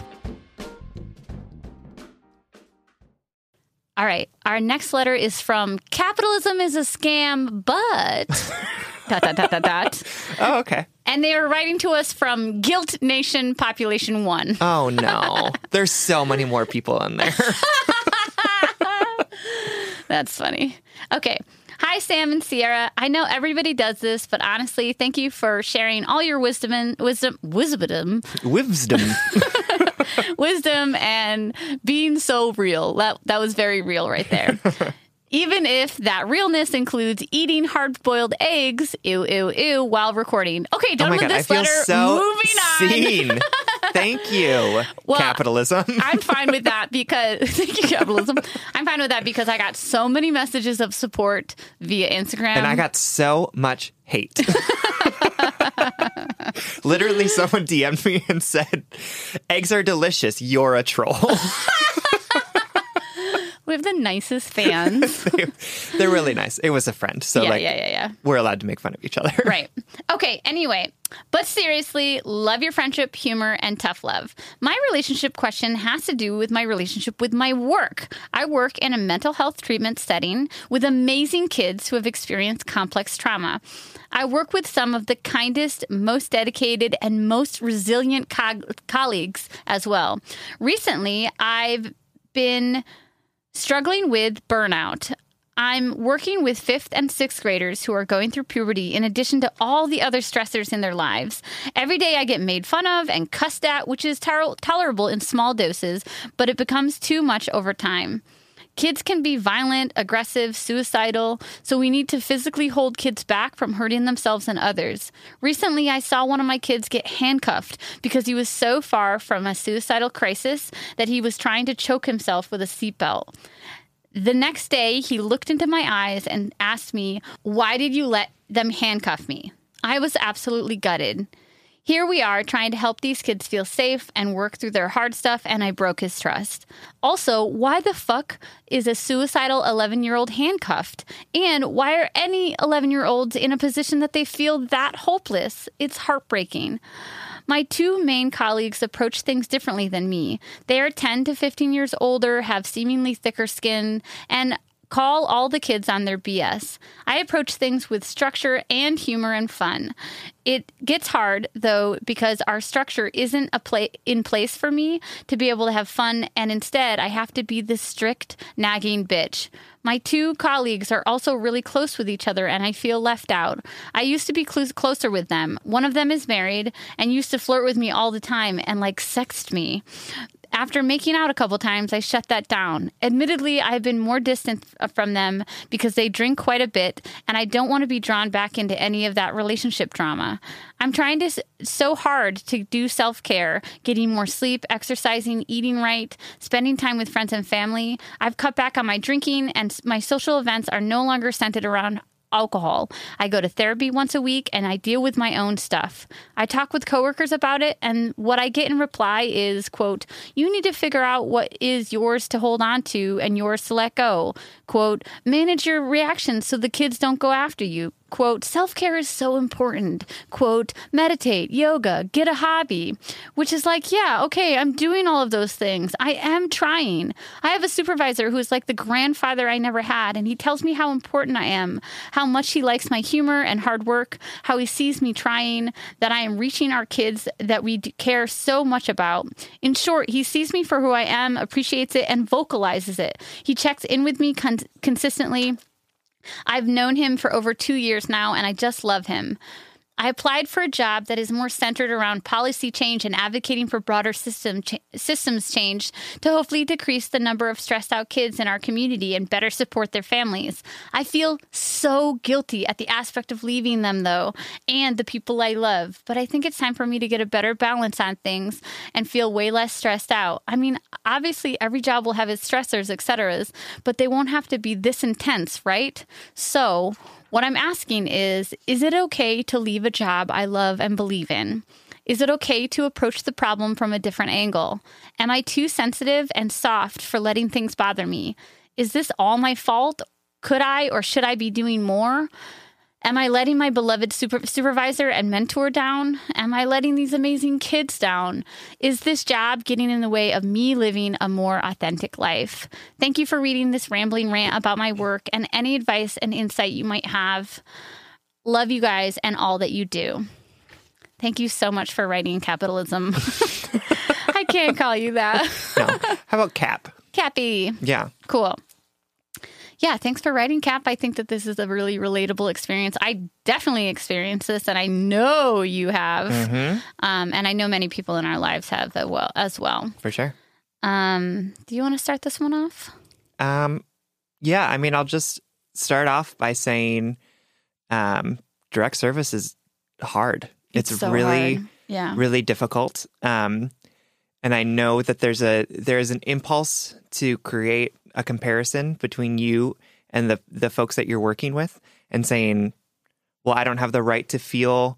All right. Our next letter is from Capitalism is a Scam, but. dot, dot, dot, dot, dot. Oh, okay. And they are writing to us from Guilt Nation Population One. Oh, no. There's so many more people in there. That's funny. Okay. Hi, Sam and Sierra. I know everybody does this, but honestly, thank you for sharing all your wisdom and wisdom, wisdom, Wisdom. wisdom, and being so real. That that was very real right there. Even if that realness includes eating hard-boiled eggs, ew, ew, ew, while recording. Okay, Oh done my with God. I this feel letter. so Moving on. Thank you, Well, capitalism. I'm fine with that because thank you, capitalism. I'm fine with that because I got so many messages of support via Instagram. and I got so much hate. Literally, someone DM'd me and said, "Eggs are delicious. You're a troll." We have the nicest fans. They're really nice. It was a friend, so yeah, like, yeah, yeah, yeah. we're allowed to make fun of each other. Right. Okay, anyway, but seriously, love your friendship, humor, and tough love. My relationship question has to do with my relationship with my work. I work in a mental health treatment setting with amazing kids who have experienced complex trauma. I work with some of the kindest, most dedicated, and most resilient co- colleagues as well. Recently, I've been struggling with burnout. I'm working with fifth and sixth graders who are going through puberty in addition to all the other stressors in their lives. Every day I get made fun of and cussed at, which is tolerable in small doses, but it becomes too much over time. Kids can be violent, aggressive, suicidal, so we need to physically hold kids back from hurting themselves and others. Recently, I saw one of my kids get handcuffed because he was so far from a suicidal crisis that he was trying to choke himself with a seatbelt. The next day, he looked into my eyes and asked me, Why did you let them handcuff me? I was absolutely gutted. Here we are trying to help these kids feel safe and work through their hard stuff, and I broke his trust. Also, why the fuck is a suicidal 11 year old handcuffed? And why are any 11 year olds in a position that they feel that hopeless? It's heartbreaking. My two main colleagues approach things differently than me. They are 10 to 15 years older, have seemingly thicker skin, and call all the kids on their BS. I approach things with structure and humor and fun. It gets hard though because our structure isn't a pla- in place for me to be able to have fun and instead I have to be this strict nagging bitch. My two colleagues are also really close with each other and I feel left out. I used to be cl- closer with them. One of them is married and used to flirt with me all the time and like sexted me. After making out a couple times, I shut that down. Admittedly, I have been more distant from them because they drink quite a bit, and I don't want to be drawn back into any of that relationship drama. I'm trying to so hard to do self care, getting more sleep, exercising, eating right, spending time with friends and family. I've cut back on my drinking, and my social events are no longer centered around alcohol. I go to therapy once a week and I deal with my own stuff. I talk with coworkers about it and what I get in reply is, quote, you need to figure out what is yours to hold on to and yours to let go. Quote, manage your reactions so the kids don't go after you quote, self care is so important. Quote, meditate, yoga, get a hobby, which is like, yeah, okay, I'm doing all of those things. I am trying. I have a supervisor who's like the grandfather I never had, and he tells me how important I am, how much he likes my humor and hard work, how he sees me trying, that I am reaching our kids that we care so much about. In short, he sees me for who I am, appreciates it, and vocalizes it. He checks in with me con- consistently I've known him for over two years now, and I just love him. I applied for a job that is more centered around policy change and advocating for broader system systems change to hopefully decrease the number of stressed out kids in our community and better support their families. I feel so guilty at the aspect of leaving them though and the people I love, but I think it's time for me to get a better balance on things and feel way less stressed out. I mean, obviously every job will have its stressors, etc., but they won't have to be this intense, right? So, what I'm asking is Is it okay to leave a job I love and believe in? Is it okay to approach the problem from a different angle? Am I too sensitive and soft for letting things bother me? Is this all my fault? Could I or should I be doing more? Am I letting my beloved super- supervisor and mentor down? Am I letting these amazing kids down? Is this job getting in the way of me living a more authentic life? Thank you for reading this rambling rant about my work and any advice and insight you might have. Love you guys and all that you do. Thank you so much for writing capitalism. I can't call you that. No. How about Cap? Cappy. Yeah. Cool. Yeah, thanks for writing, Cap. I think that this is a really relatable experience. I definitely experienced this, and I know you have, Mm-hmm. um, and I know many people in our lives have as well. As well. For sure. Um, do you want to start this one off? Um, yeah, I mean, I'll just start off by saying um, direct service is hard. It's, so really, hard. yeah, really difficult. Um, and I know that there's a there is an impulse to create a comparison between you and the the folks that you're working with, and saying, "Well, I don't have the right to feel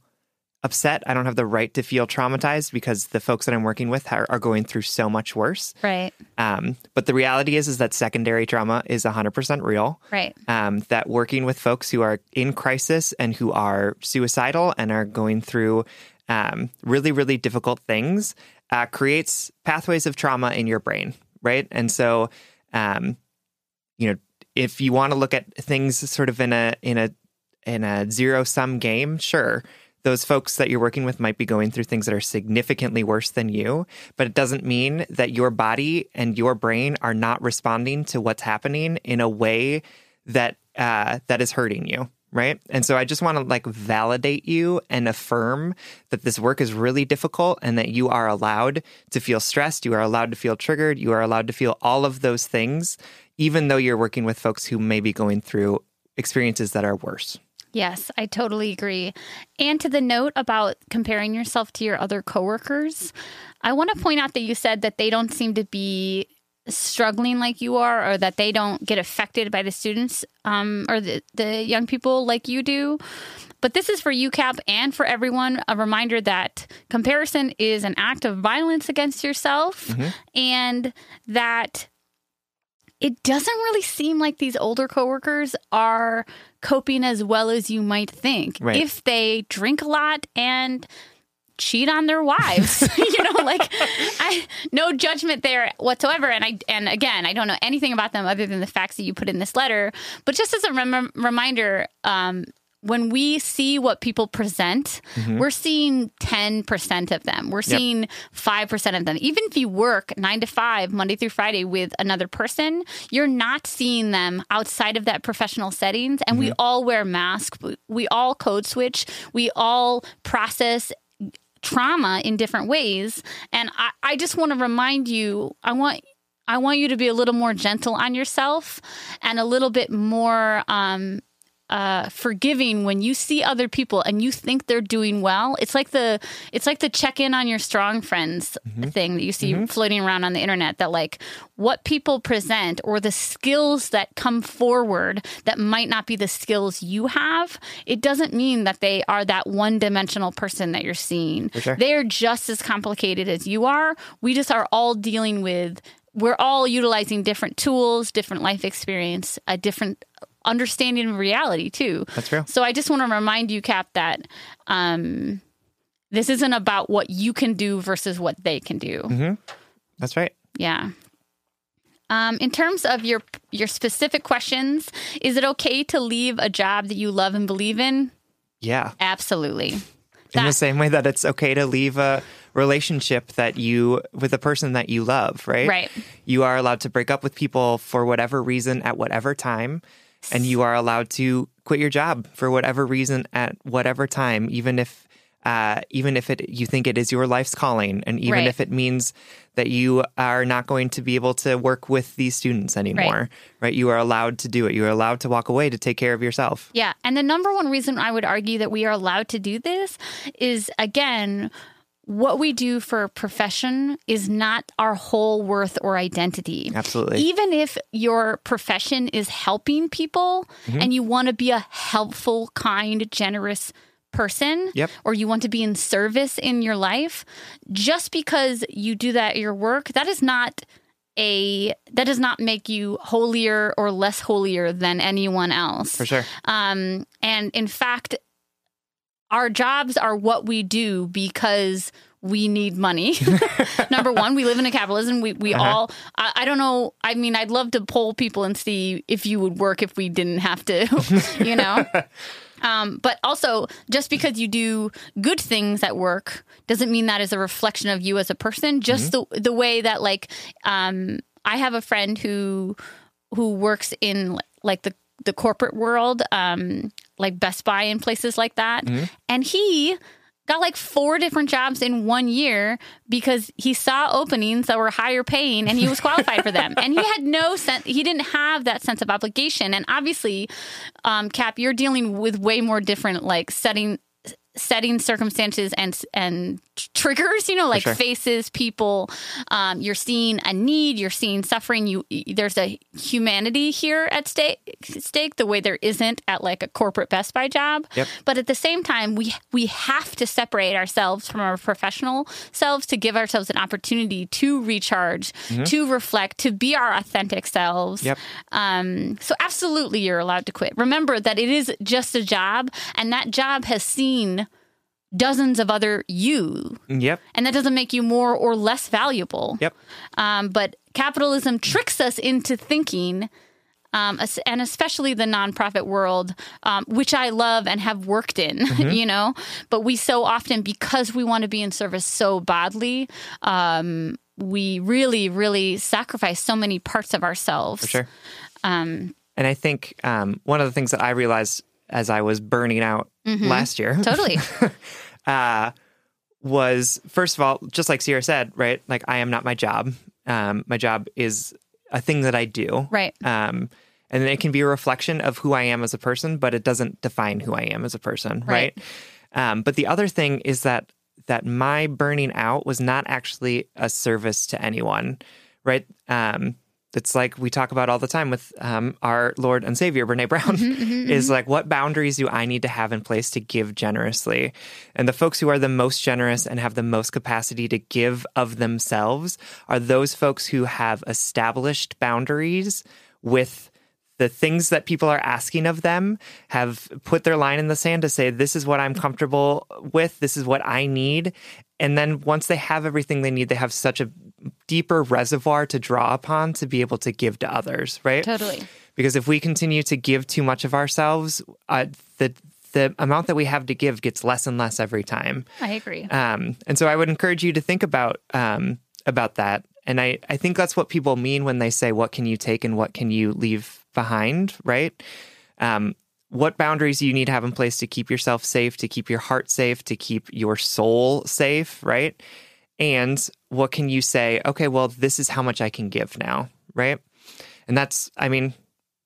upset. I don't have the right to feel traumatized because the folks that I'm working with are, are going through so much worse. Right. Um, but the reality is, is that secondary trauma is 100% real. Right. Um, that working with folks who are in crisis and who are suicidal and are going through um, really, really difficult things uh, creates pathways of trauma in your brain, right? And so, um, you know, if you want to look at things sort of in a in a in a zero sum game, sure those folks that you're working with might be going through things that are significantly worse than you, but it doesn't mean that your body and your brain are not responding to what's happening in a way that uh, that is hurting you. Right. And so I just want to like validate you and affirm that this work is really difficult and that you are allowed to feel stressed. You are allowed to feel triggered. You are allowed to feel all of those things, even though you're working with folks who may be going through experiences that are worse. Yes, I totally agree. And to the note about comparing yourself to your other coworkers, I want to point out that you said that they don't seem to be struggling like you are or that they don't get affected by the students um, or the, the young people like you do. But this is for you Cap and for everyone a reminder that comparison is an act of violence against yourself mm-hmm. and that it doesn't really seem like these older coworkers are coping as well as you might think. Right. If they drink a lot and cheat on their wives you know like i no judgment there whatsoever and i and again i don't know anything about them other than the facts that you put in this letter but just as a rem- reminder um when we see what people present, mm-hmm. we're seeing 10% of them. We're seeing yep. 5% of them. Even if you work nine to five, Monday through Friday with another person, you're not seeing them outside of that professional settings. And mm-hmm. we all wear masks. We all code switch. We all process trauma in different ways. And I, I just want to remind you, I want I want you to be a little more gentle on yourself and a little bit more um, uh, forgiving when you see other people and you think they're doing well. It's like the it's like the check in on your strong friends mm-hmm. thing that you see mm-hmm. floating around on the internet. That like what people present or the skills that come forward that might not be the skills you have. It doesn't mean that they are that one dimensional person that you're seeing. Sure. They're just as complicated as you are. We just are all dealing with we're all utilizing different tools, different life experience, a different understanding of reality too. That's real. So I just want to remind you, Cap, that um, this isn't about what you can do versus what they can do. Mm-hmm. That's right. Yeah. Um, in terms of your your specific questions, is it okay to leave a job that you love and believe in? Yeah, absolutely. In that, the same way that it's okay to leave a relationship that you with a person that you love, right? Right. You are allowed to break up with people for whatever reason at whatever time and you are allowed to quit your job for whatever reason at whatever time, even if uh, even if it you think it is your life's calling, and even right. if it means that you are not going to be able to work with these students anymore, right. right? You are allowed to do it. You are allowed to walk away to take care of yourself. Yeah, and the number one reason I would argue that we are allowed to do this is again what we do for a profession is not our whole worth or identity. Absolutely. Even if your profession is helping people mm-hmm. and you want to be a helpful, kind, generous person yep. or you want to be in service in your life, just because you do that at your work, that is not a that does not make you holier or less holier than anyone else. For sure. Um, and in fact, our jobs are what we do because we need money. Number one, we live in a capitalism. We we uh-huh. all. I, I, don't know. I mean, I'd love to poll people and see if you would work if we didn't have to. You know. um, but also, just because you do good things at work doesn't mean that is a reflection of you as a person. Just mm-hmm. the the way that like um, I have a friend who who works in like the the corporate world, um, like Best Buy and places like that. Mm-hmm. And he got like four different jobs in one year because he saw openings that were higher paying and he was qualified for them. And he had no sense, he didn't have that sense of obligation. And obviously, um, Cap, you're dealing with way more different like setting setting circumstances and and triggers you know like sure. faces people um, you're seeing a need you're seeing suffering you there's a humanity here at stake stake the way there isn't at like a corporate best buy job Yep. but at the same time we we have to separate ourselves from our professional selves to give ourselves an opportunity to recharge to reflect to be our authentic selves Yep. um, so absolutely you're allowed to quit remember that it is just a job and that job has seen dozens of other you Yep. and that doesn't make you more or less valuable Yep. um, but capitalism tricks us into thinking um, and especially the nonprofit world, um, which I love and have worked in, you know. But we so often, because we want to be in service so badly, um, we really, really sacrifice so many parts of ourselves. Sure. Um, And I think um, one of the things that I realized as I was burning out last year totally. uh, was first of all, just like Sierra said, right? Like I am not my job. Um, my job is a thing that I do. Right. Um, and it can be a reflection of who I am as a person, but it doesn't define who I am as a person, Right. right? Um, but the other thing is that that my burning out was not actually a service to anyone, right? Um, it's like we talk about all the time with um, our Lord and Savior, Brene Brown, mm-hmm, mm-hmm, is mm-hmm. like, what boundaries do I need to have in place to give generously? And the folks who are the most generous and have the most capacity to give of themselves are those folks who have established boundaries with the things that people are asking of them have put their line in the sand to say this is what i'm comfortable with. This is what i need. And then once they have everything they need they have such a deeper reservoir to draw upon to be able to give to others right Totally. because if we continue to give too much of ourselves uh, the the amount that we have to give gets less and less every time I agree. um, and so I would encourage you to think about um, about that. And I, I think that's what people mean when they say, "What can you take and what can you leave behind?" Right? Um, what boundaries do you need to have in place to keep yourself safe, to keep your heart safe, to keep your soul safe? Right? And what can you say? Okay, well, this is how much I can give now. Right? And that's, I mean,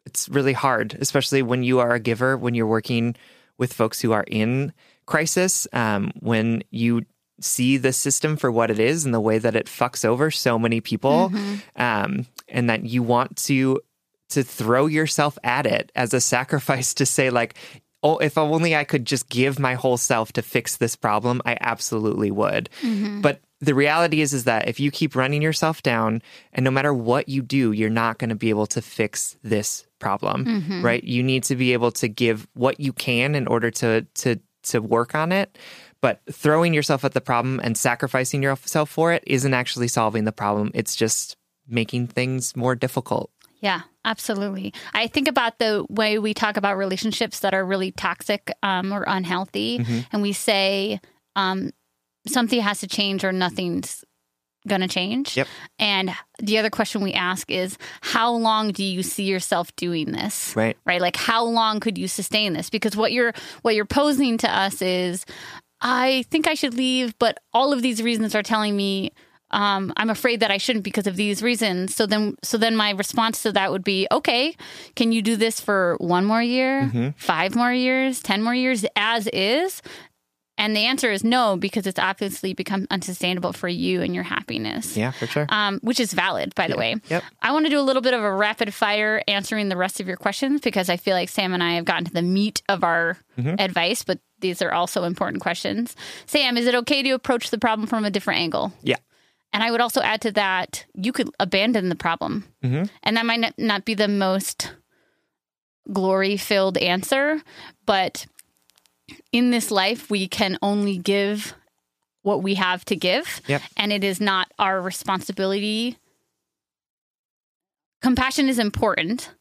it's really hard, especially when you are a giver, when you're working with folks who are in crisis, um, when you see the system for what it is and the way that it fucks over so many people, um, and that you want to to throw yourself at it as a sacrifice to say like. Oh, if only I could just give my whole self to fix this problem, I absolutely would. But the reality is is that if you keep running yourself down and no matter what you do you're not going to be able to fix this problem right? You need to be able to give what you can in order to to to work on it. But throwing yourself at the problem and sacrificing yourself for it isn't actually solving the problem. It's just making things more difficult. Yeah, absolutely. I think about the way we talk about relationships that are really toxic um, or unhealthy, Mm-hmm. and we say um, something has to change or nothing's going to change. Yep. And the other question we ask is, how long do you see yourself doing this? Right. Right. Like, how long could you sustain this? Because what you're what you're posing to us is, I think I should leave, but all of these reasons are telling me um, I'm afraid that I shouldn't because of these reasons. So then, so then my response to that would be, okay, can you do this for one more year, five more years, ten more years, as is? And the answer is no, because it's obviously become unsustainable for you and your happiness. yeah for sure Um, which is valid, by the way. Yep. I want to do a little bit of a rapid fire answering the rest of your questions because I feel like Sam and I have gotten to the meat of our advice, but these are also important questions. Sam, is it okay to approach the problem from a different angle? yeah And I would also add to that, you could abandon the problem. And that might not be the most glory filled answer, but in this life, we can only give what we have to give. Yep. And it is not our responsibility. Compassion is important,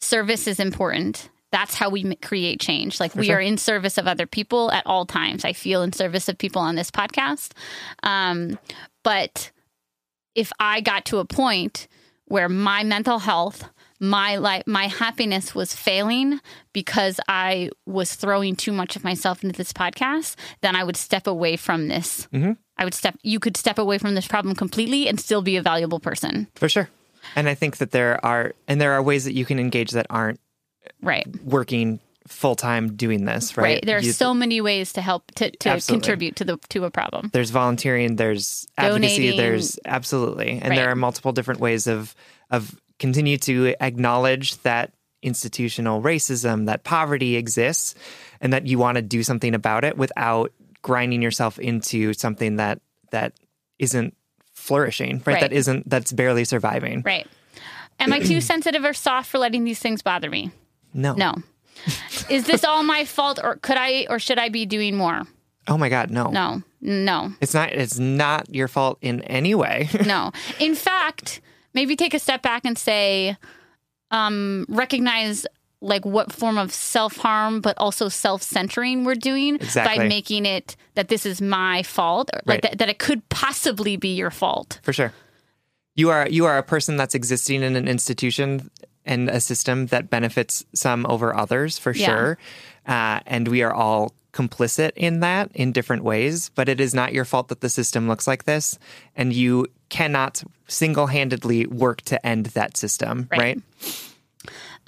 service is important. That's how we create change. Like we sure. are in service of other people at all times. I feel in service of people on this podcast. Um, but if I got to a point where my mental health, my life, my happiness was failing because I was throwing too much of myself into this podcast, then I would step away from this. Mm-hmm. I would step. You could step away from this problem completely and still be a valuable person, for sure and i think that there are and there are ways that you can engage that aren't right? working full time doing this, right? Right. There are You- so many ways to help to, to Absolutely. contribute to the to a problem. there's volunteering, there's advocacy, Donating. there's absolutely, and there are multiple different ways of of continue to acknowledge that institutional racism, that poverty exists, and that you want to do something about it without grinding yourself into something that that isn't flourishing, right? Right. That isn't that's barely surviving. Right. Am I too sensitive or soft for letting these things bother me? No, No. Is this all my fault or could I or should I be doing more? Oh my God, no, No. No. It's not. It's not your fault in any way. No. In fact, maybe take a step back and say, um, recognize like what form of self harm, but also self centering we're doing Exactly. by making it that this is my fault, or Right. like that, that it could possibly be your fault. For sure. You are you are a person that's existing in an institution and a system that benefits some over others for Yeah. sure. Uh, and we are all complicit in that in different ways, but it is not your fault that the system looks like this. And you cannot single handedly work to end that system, Right. right?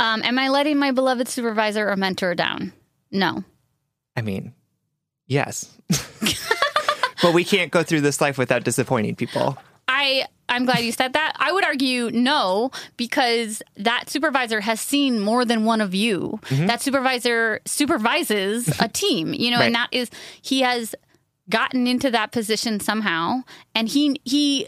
Um, am I letting my beloved supervisor or mentor down? No. I mean, yes. but we can't go through this life without disappointing people. I I'm glad you said that. I would argue no because that supervisor has seen more than one of you. That supervisor supervises a team, you know, Right. and that is he has gotten into that position somehow and he he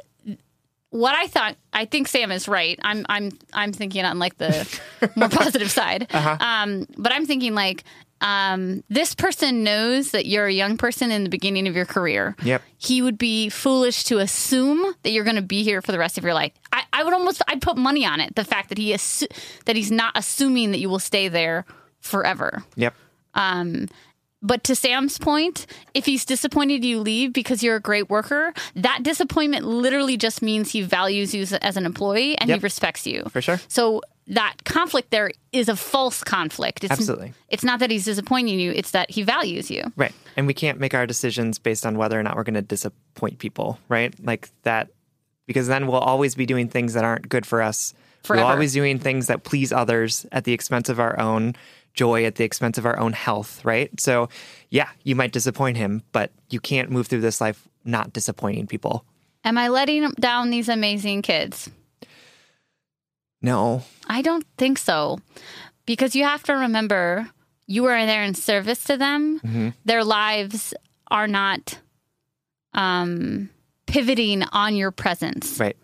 what I thought I think Sam is right. I'm I'm I'm thinking on like the more positive side. Um but I'm thinking like um, this person knows that you're a young person in the beginning of your career Yep. he would be foolish to assume that you're going to be here for the rest of your life. I, I would almost I'd put money on it. The fact that he assu- that he's not assuming that you will stay there forever. Yep. But to Sam's point, if he's disappointed you leave because you're a great worker, that disappointment literally just means he values you as- an employee and Yep. he respects you. For sure. So that conflict there is a false conflict. It's, Absolutely. It's not that he's disappointing you, it's that he values you. Right. And we can't make our decisions based on whether or not we're going to disappoint people, right? Like that, because then we'll always be doing things that aren't good for us. Forever. We'll always doing things that please others at the expense of our own joy, at the expense of our own health, right? So, yeah, you might disappoint him, but you can't move through this life not disappointing people. Am I letting down these amazing kids? No. I don't think so. Because you have to remember you are there in service to them. Their lives are not um, pivoting on your presence. Right.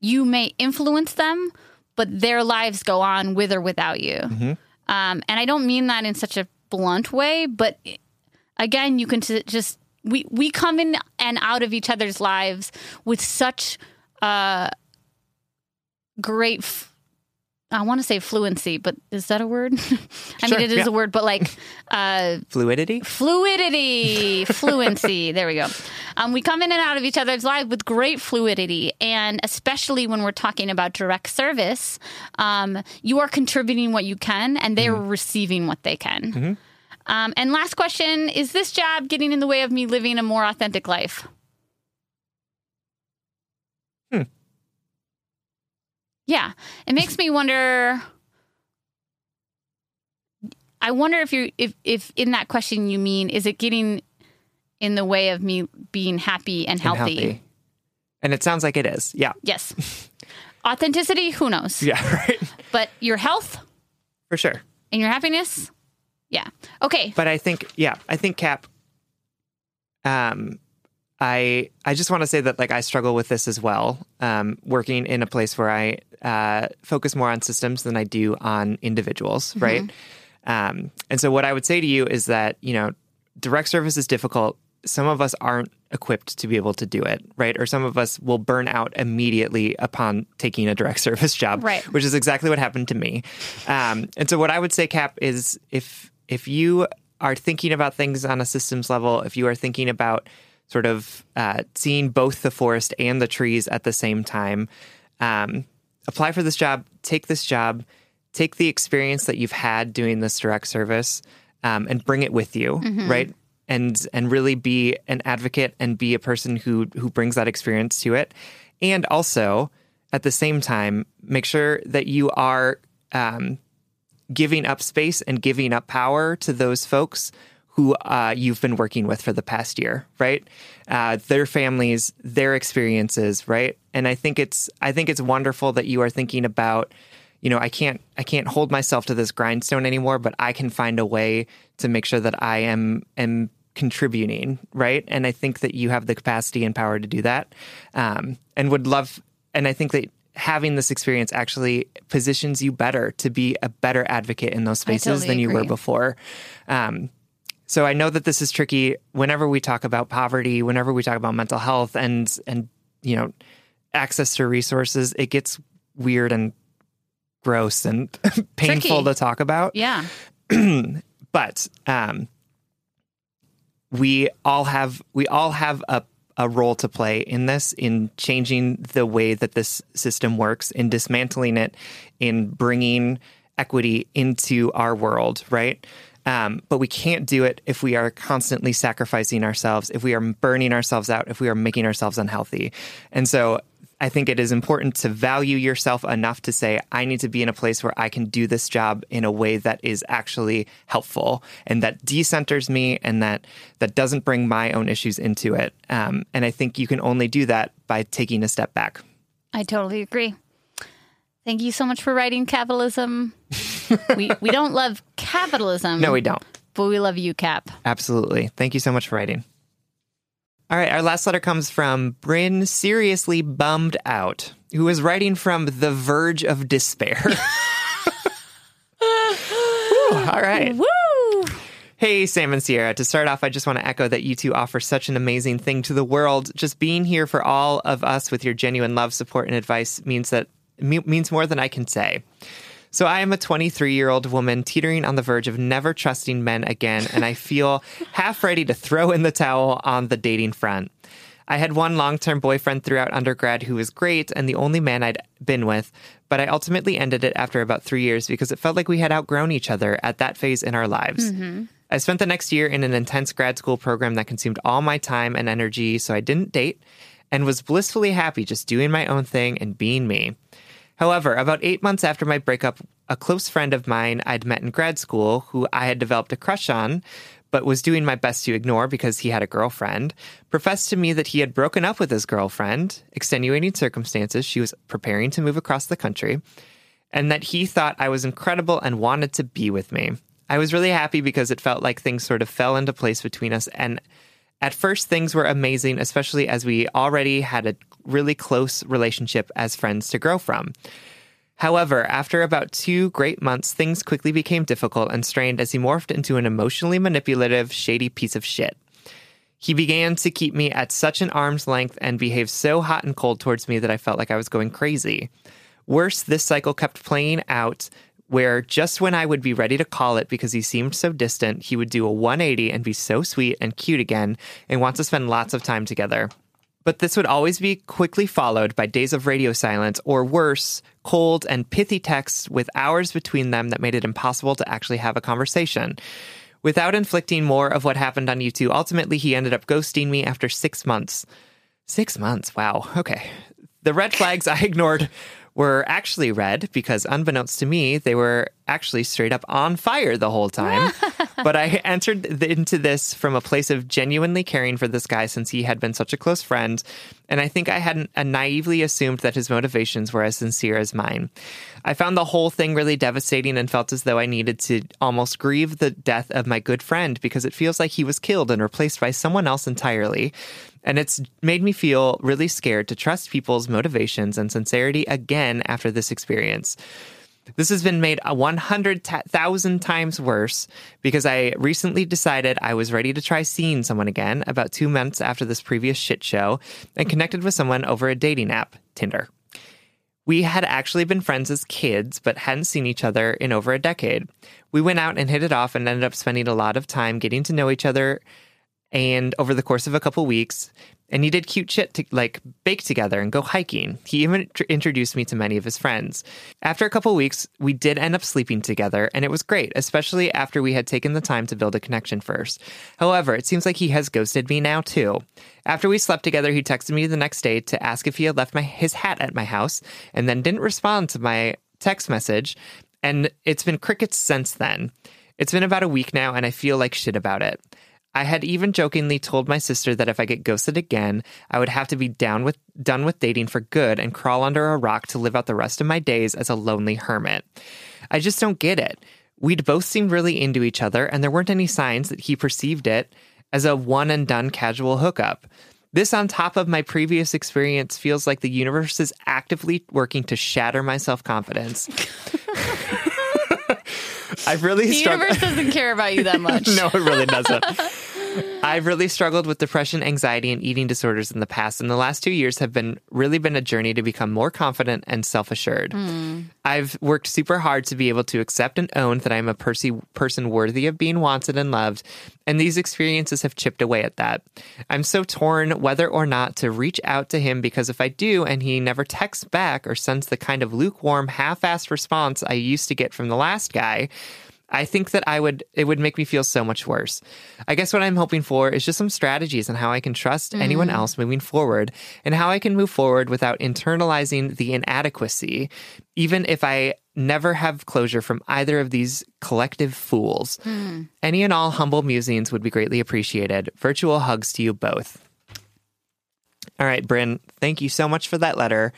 You may influence them, but their lives go on with or without you. Um, and I don't mean that in such a blunt way, but again, you can t- just we we come in and out of each other's lives with such uh, great. F- I want to say fluency, but is that a word? I Sure, mean, it is yeah. a word, but like uh, Fluidity? fluidity, fluency. There we go. Um, we come in and out of each other's lives with great fluidity, and especially when we're talking about direct service, um, you are contributing what you can, and they're receiving what they can. Um, and last question: Is this job getting in the way of me living a more authentic life? Hmm. Yeah, it makes me wonder. I wonder if you if if in that question you mean is it getting in the way of me being happy and and healthy? And it sounds like it is. Yeah. Yes. Authenticity, who knows? Yeah, right. But your health For sure. and your happiness, yeah. Okay. But I think, yeah, I think Cap. Um, I I just want to say that like I struggle with this as well. Um, working in a place where I uh, focus more on systems than I do on individuals, right? Um, and so what I would say to you is that you know direct service is difficult. Some of us aren't equipped to be able to do it, right? Or some of us will burn out immediately upon taking a direct service job, Right. Which is exactly what happened to me. Um, and so what I would say, Cap, is if if you are thinking about things on a systems level, if you are thinking about sort of uh, seeing both the forest and the trees at the same time, um, apply for this job, take this job, take the experience that you've had doing this direct service, um, and bring it with you, right? And and really be an advocate and be a person who who brings that experience to it, and also at the same time make sure that you are um, giving up space and giving up power to those folks who uh, you've been working with for the past year, right? Uh, their families, their experiences, right? And I think it's I think it's wonderful that you are thinking about, you know, I can't I can't hold myself to this grindstone anymore, but I can find a way to make sure that I am am contributing, right? And I think that you have the capacity and power to do that, um, and would love. And I think that having this experience actually positions you better to be a better advocate in those spaces totally than you were before. Um, so I know that this is tricky whenever we talk about poverty, whenever we talk about mental health and and you know access to resources, it gets weird and gross and painful Tricky. to talk about. Yeah. But um, we all have we all have a a role to play in this, in changing the way that this system works, in dismantling it, in bringing equity into our world, right? Um, but we can't do it if we are constantly sacrificing ourselves, if we are burning ourselves out, if we are making ourselves unhealthy. And so I think it is important to value yourself enough to say, I need to be in a place where I can do this job in a way that is actually helpful and that decenters me and that that doesn't bring my own issues into it. Um, and I think you can only do that by taking a step back. I totally agree. Thank you so much for writing capitalism. we we don't love capitalism. No, we don't. But we love you, Cap. Absolutely. Thank you so much for writing. All right, our last letter comes from Bryn Seriously Bummed Out, who is writing from the verge of despair. All right. Woo! Hey, Sam and Sierra. To start off, I just want to echo that you two offer such an amazing thing to the world. Just being here for all of us with your genuine love, support, and advice means that means more than I can say. So I am a 23 year old woman teetering on the verge of never trusting men again, and I feel half ready to throw in the towel on the dating front. I had one long term boyfriend throughout undergrad who was great and the only man I'd been with, but I ultimately ended it after about three years because it felt like we had outgrown each other at that phase in our lives. Mm-hmm. I spent the next year in an intense grad school program that consumed all my time and energy, so I didn't date and was blissfully happy just doing my own thing and being me. However, about eight months after my breakup, a close friend of mine I'd met in grad school, who I had developed a crush on, but was doing my best to ignore because he had a girlfriend, professed to me that he had broken up with his girlfriend, extenuating circumstances, she was preparing to move across the country, and that he thought I was incredible and wanted to be with me. I was really happy because it felt like things sort of fell into place between us and at first, things were amazing, especially as we already had a really close relationship as friends to grow from. However, after about two great months, things quickly became difficult and strained as he morphed into an emotionally manipulative, shady piece of shit. He began to keep me at such an arm's length and behaved so hot and cold towards me that I felt like I was going crazy. Worse, this cycle kept playing out where just when I would be ready to call it because he seemed so distant, he would do a 180 and be so sweet and cute again and want to spend lots of time together. But this would always be quickly followed by days of radio silence, or worse, cold and pithy texts with hours between them that made it impossible to actually have a conversation. Without inflicting more of what happened on you two, ultimately he ended up ghosting me after six months. Six months, wow, okay. The red flags I ignored were actually red because, unbeknownst to me, they were actually straight up on fire the whole time. but I entered into this from a place of genuinely caring for this guy since he had been such a close friend. And I think I had uh, naively assumed that his motivations were as sincere as mine. I found the whole thing really devastating and felt as though I needed to almost grieve the death of my good friend because it feels like he was killed and replaced by someone else entirely. And it's made me feel really scared to trust people's motivations and sincerity again after this experience. This has been made a 100,000 times worse because I recently decided I was ready to try seeing someone again about two months after this previous shit show and connected with someone over a dating app, Tinder. We had actually been friends as kids, but hadn't seen each other in over a decade. We went out and hit it off and ended up spending a lot of time getting to know each other and over the course of a couple weeks and he did cute shit to like bake together and go hiking. He even tr- introduced me to many of his friends. After a couple weeks, we did end up sleeping together, and it was great, especially after we had taken the time to build a connection first. However, it seems like he has ghosted me now too. After we slept together, he texted me the next day to ask if he had left my his hat at my house, and then didn't respond to my text message And it's been crickets since then. It's been about a week now, and I feel like shit about it. I had even jokingly told my sister that if I get ghosted again, I would have to be down with done with dating for good and crawl under a rock to live out the rest of my days as a lonely hermit. I just don't get it. We'd both seemed really into each other, and there weren't any signs that he perceived it as a one and done casual hookup. This, on top of my previous experience, feels like the universe is actively working to shatter my self confidence. I've really The struggled. universe doesn't care about you that much. no, it really doesn't. I've really struggled with depression, anxiety, and eating disorders in the past, and the last two years have been really been a journey to become more confident and self assured. Hmm. I've worked super hard to be able to accept and own that I'm a percy- person worthy of being wanted and loved, and these experiences have chipped away at that. I'm so torn whether or not to reach out to him because if I do and he never texts back or sends the kind of lukewarm, half assed response I used to get from the last guy, I think that I would it would make me feel so much worse. I guess what I'm hoping for is just some strategies on how I can trust anyone mm-hmm. else moving forward and how I can move forward without internalizing the inadequacy, even if I never have closure from either of these collective fools. Hmm. Any and all humble musings would be greatly appreciated. Virtual hugs to you both. All right, Bryn, thank you so much for that letter.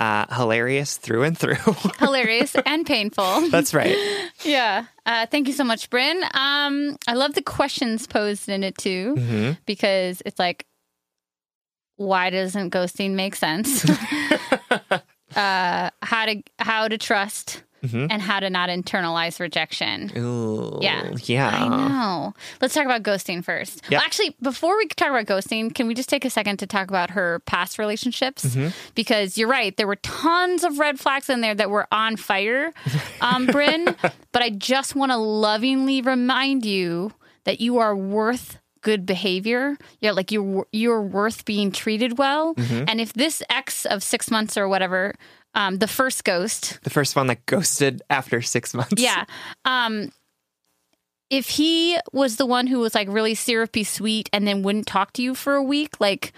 Uh, hilarious through and through. Hilarious and painful. That's right. Yeah. Uh, thank you so much, Bryn. Um, I love the questions posed in it too, Mm-hmm. because it's like, why doesn't ghosting make sense? uh, how to how to trust Mm-hmm. and how to not internalize rejection. Ooh, Yeah. Yeah. I know. Let's talk about ghosting first. Yeah. Well, actually, before we talk about ghosting, can we just take a second to talk about her past relationships? Mm-hmm. Because you're right, there were tons of red flags in there that were on fire, um, Bryn. but I just want to lovingly remind you that you are worth good behavior. Yeah, like you're you're worth being treated well. Mm-hmm. And if this ex of six months or whatever, um, the first ghost, The first one that ghosted after six months. yeah. Um if he was the one who was like really syrupy sweet and then wouldn't talk to you for a week, like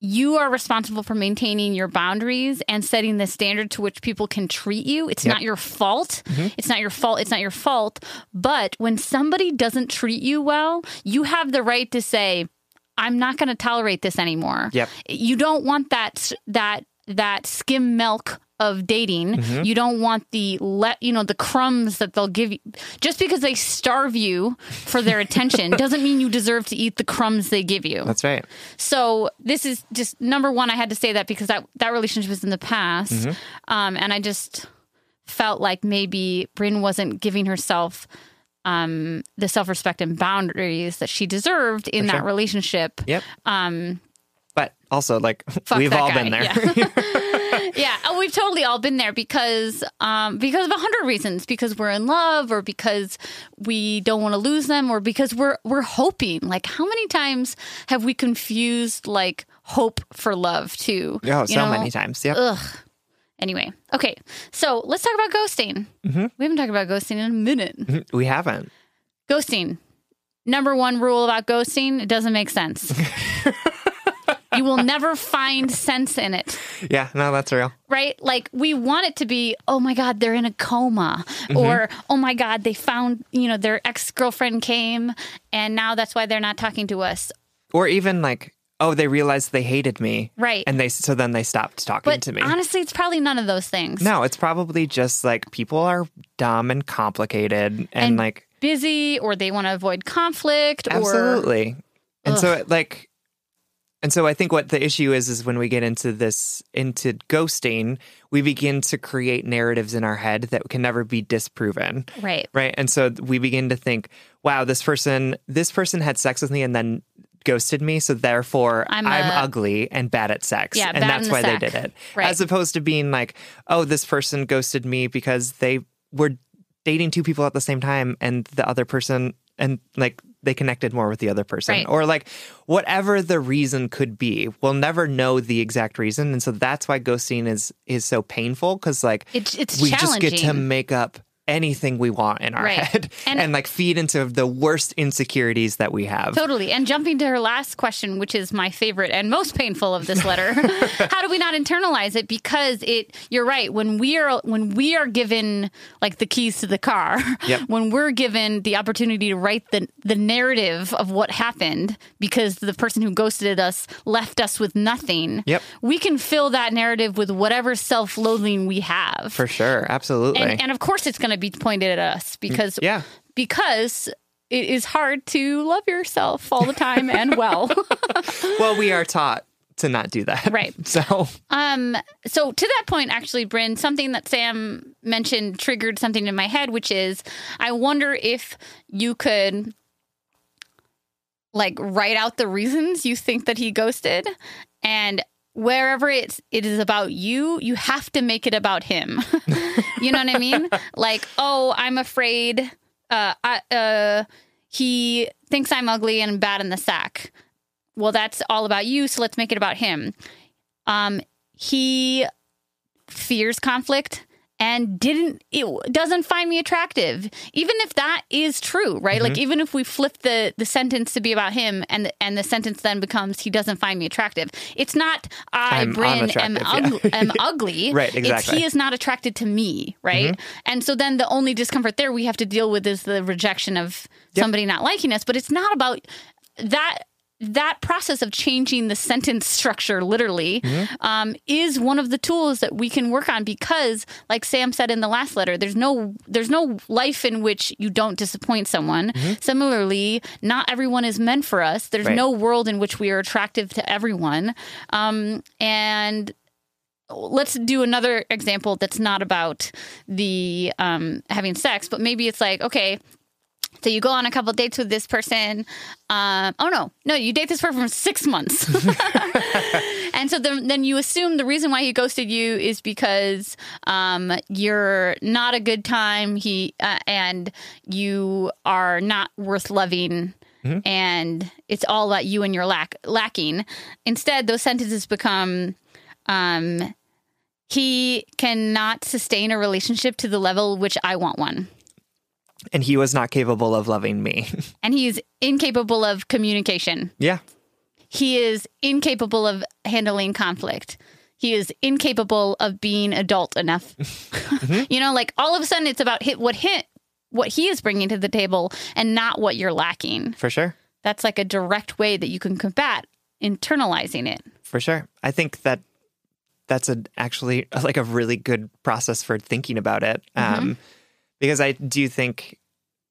you are responsible for maintaining your boundaries and setting the standard to which people can treat you. It's Yep. not your fault. It's not your fault. It's not your fault. But when somebody doesn't treat you well, you have the right to say, I'm not going to tolerate this anymore. Yep. You don't want that that that skim milk of dating. Mm-hmm. You don't want the let you know the crumbs that they'll give you just because they starve you for their attention doesn't mean you deserve to eat the crumbs they give you. That's right. So this is just number one. I had to say that because that that relationship was in the past, Mm-hmm. um, and I just felt like maybe Bryn wasn't giving herself um, the self respect and boundaries that she deserved in that sure. relationship. Yep. Um, But also, like, fuck we've all guy. been there. Yeah. yeah, oh, we've totally all been there because um, because of a hundred reasons. Because we're in love, or because we don't want to lose them, or because we're we're hoping. Like, how many times have we confused like hope for love too? oh, so know? many times. Yeah. Ugh. Anyway, okay, so let's talk about ghosting. Mm-hmm. We haven't talked about ghosting in a minute. We haven't. Ghosting. Number one rule about ghosting: it doesn't make sense. You will never find sense in it. Yeah, no, that's real. right? Like we want it to be, oh my God, they're in a coma, Mm-hmm. or oh my God, they found, you know, their ex girlfriend came and now that's why they're not talking to us. Or even like, oh, they realized they hated me. Right. And they so then they stopped talking But to me. honestly, it's probably none of those things. no, it's probably just like people are dumb and complicated and, And like Busy, or they want to avoid conflict, or absolutely. And so it, like and so I think what the issue is is when we get into this into ghosting, we begin to create narratives in our head that can never be disproven. right. right and so we begin to think wow this person this person had sex with me and then ghosted me so therefore I'm i'm, a- ugly and bad at sex Yeah, and that's the why sack. they did it Right. as opposed to being like oh this person ghosted me because they were dating two people at the same time and the other person and like they connected more with the other person. Right. or like whatever the reason could be we'll never know the exact reason. And so that's why ghosting is is so painful because like It's it's we just get to make up anything we want in our Right. head And- and, like feed into the worst insecurities that we have. Totally. And jumping to her last question, which is my favorite and most painful of this letter, how do we not internalize it? Because it, you're right. When we are when we are given like the keys to the car, Yep. when we're given the opportunity to write the the narrative of what happened, because the person who ghosted us left us with nothing. Yep. We can fill that narrative with whatever self-loathing we have. For sure. Absolutely. and, and of course, it's going to be pointed at us because yeah. because it is hard to love yourself all the time and well. well, we are taught to not do that. Right. So, um so to that point actually Bryn something that Sam mentioned triggered something in my head which is I wonder if you could like write out the reasons you think that he ghosted and wherever it's it is about you you have to make it about him. You know what i mean? Like oh i'm afraid uh I, uh he thinks i'm ugly and bad in the sack. Well that's all about you so let's make it about him. Um he fears conflict and didn't it doesn't find me attractive. Even if that is true right? Like mm-hmm. even if we flip the the sentence to be about him and the, and the sentence then becomes he doesn't find me attractive. It's not i I'm bryn am, unattractive, ugly, am ugly. Right, it's exactly. he is not attracted to me right? Mm-hmm. And so then the only discomfort there we have to deal with is the rejection of somebody not liking us but it's not about that that process of changing the sentence structure literally um, is one of the tools that we can work on because like sam said in the last letter there's no there's no life in which you don't disappoint someone. Similarly not everyone is meant for us. There's Right. no world in which we are attractive to everyone. Um, and let's do another example that's not about the um, having sex but maybe it's like okay so you go on a couple dates with this person. Um, oh no, no, you date this person for six months, and so then, then you assume the reason why he ghosted you is because um, you're not a good time. He uh, and you are not worth loving. And it's all about you and your lack lacking. Instead, those sentences become um, he cannot sustain a relationship to the level which I want one. And he was not capable of loving me. and he's incapable of communication. yeah. He is incapable of handling conflict. He is incapable of being adult enough. you know, like all of a sudden, it's about hit what hit what he is bringing to the table, and not what you're lacking. For sure. That's like a direct way that you can combat internalizing it. For sure. I think that that's a actually like a really good process for thinking about it. Um, because I do think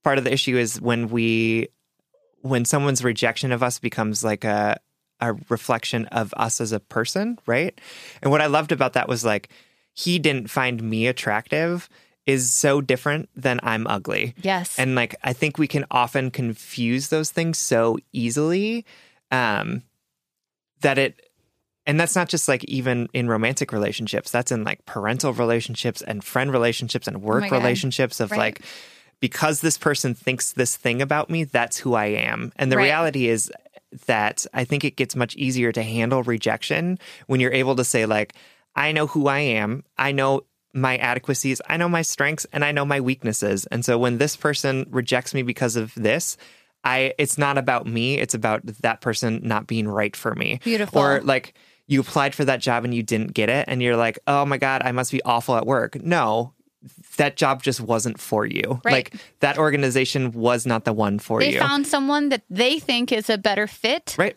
part of the issue is when we when someone's rejection of us becomes like a a reflection of us as a person, right? And what I loved about that was like he didn't find me attractive is so different than I'm ugly. Yes. And like I think we can often confuse those things so easily um that it and that's not just like even in romantic relationships. That's in like parental relationships and friend relationships and work oh God. relationships of Right. like because this person thinks this thing about me, that's who I am. And the Right. reality is that I think it gets much easier to handle rejection when you're able to say like I know who I am. I know my adequacies, I know my strengths, and I know my weaknesses. And so when this person rejects me because of this, I it's not about me, it's about that person not being right for me. Beautiful. Or like you applied for that job and you didn't get it and you're like, "Oh my god, I must be awful at work." No. That job just wasn't for you. Right. Like that organization was not the one for they you. They found someone that they think is a better fit, right?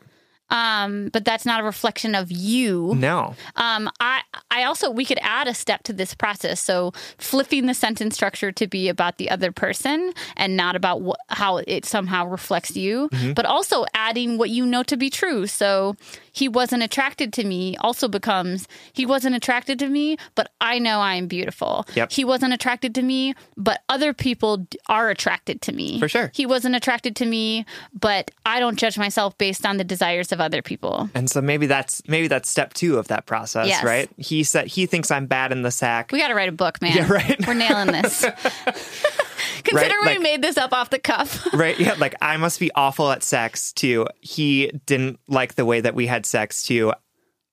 Um, but that's not a reflection of you. No. Um, I I also we could add a step to this process. So flipping the sentence structure to be about the other person and not about wh- how it somehow reflects you, Mm-hmm. but also adding what you know to be true. So he wasn't attracted to me also becomes he wasn't attracted to me, but I know I am beautiful. Yep. He wasn't attracted to me, but other people are attracted to me. For sure. He wasn't attracted to me, but I don't judge myself based on the desires of other people. And so maybe that's maybe that's step two of that process, Yes. right? He said he thinks I'm bad in the sack. We got to write a book, man. Yeah, right. We're nailing this. Consider we like- made this up off the cuff. right? Yeah, like I must be awful at sex too. He didn't like the way that we had sex too.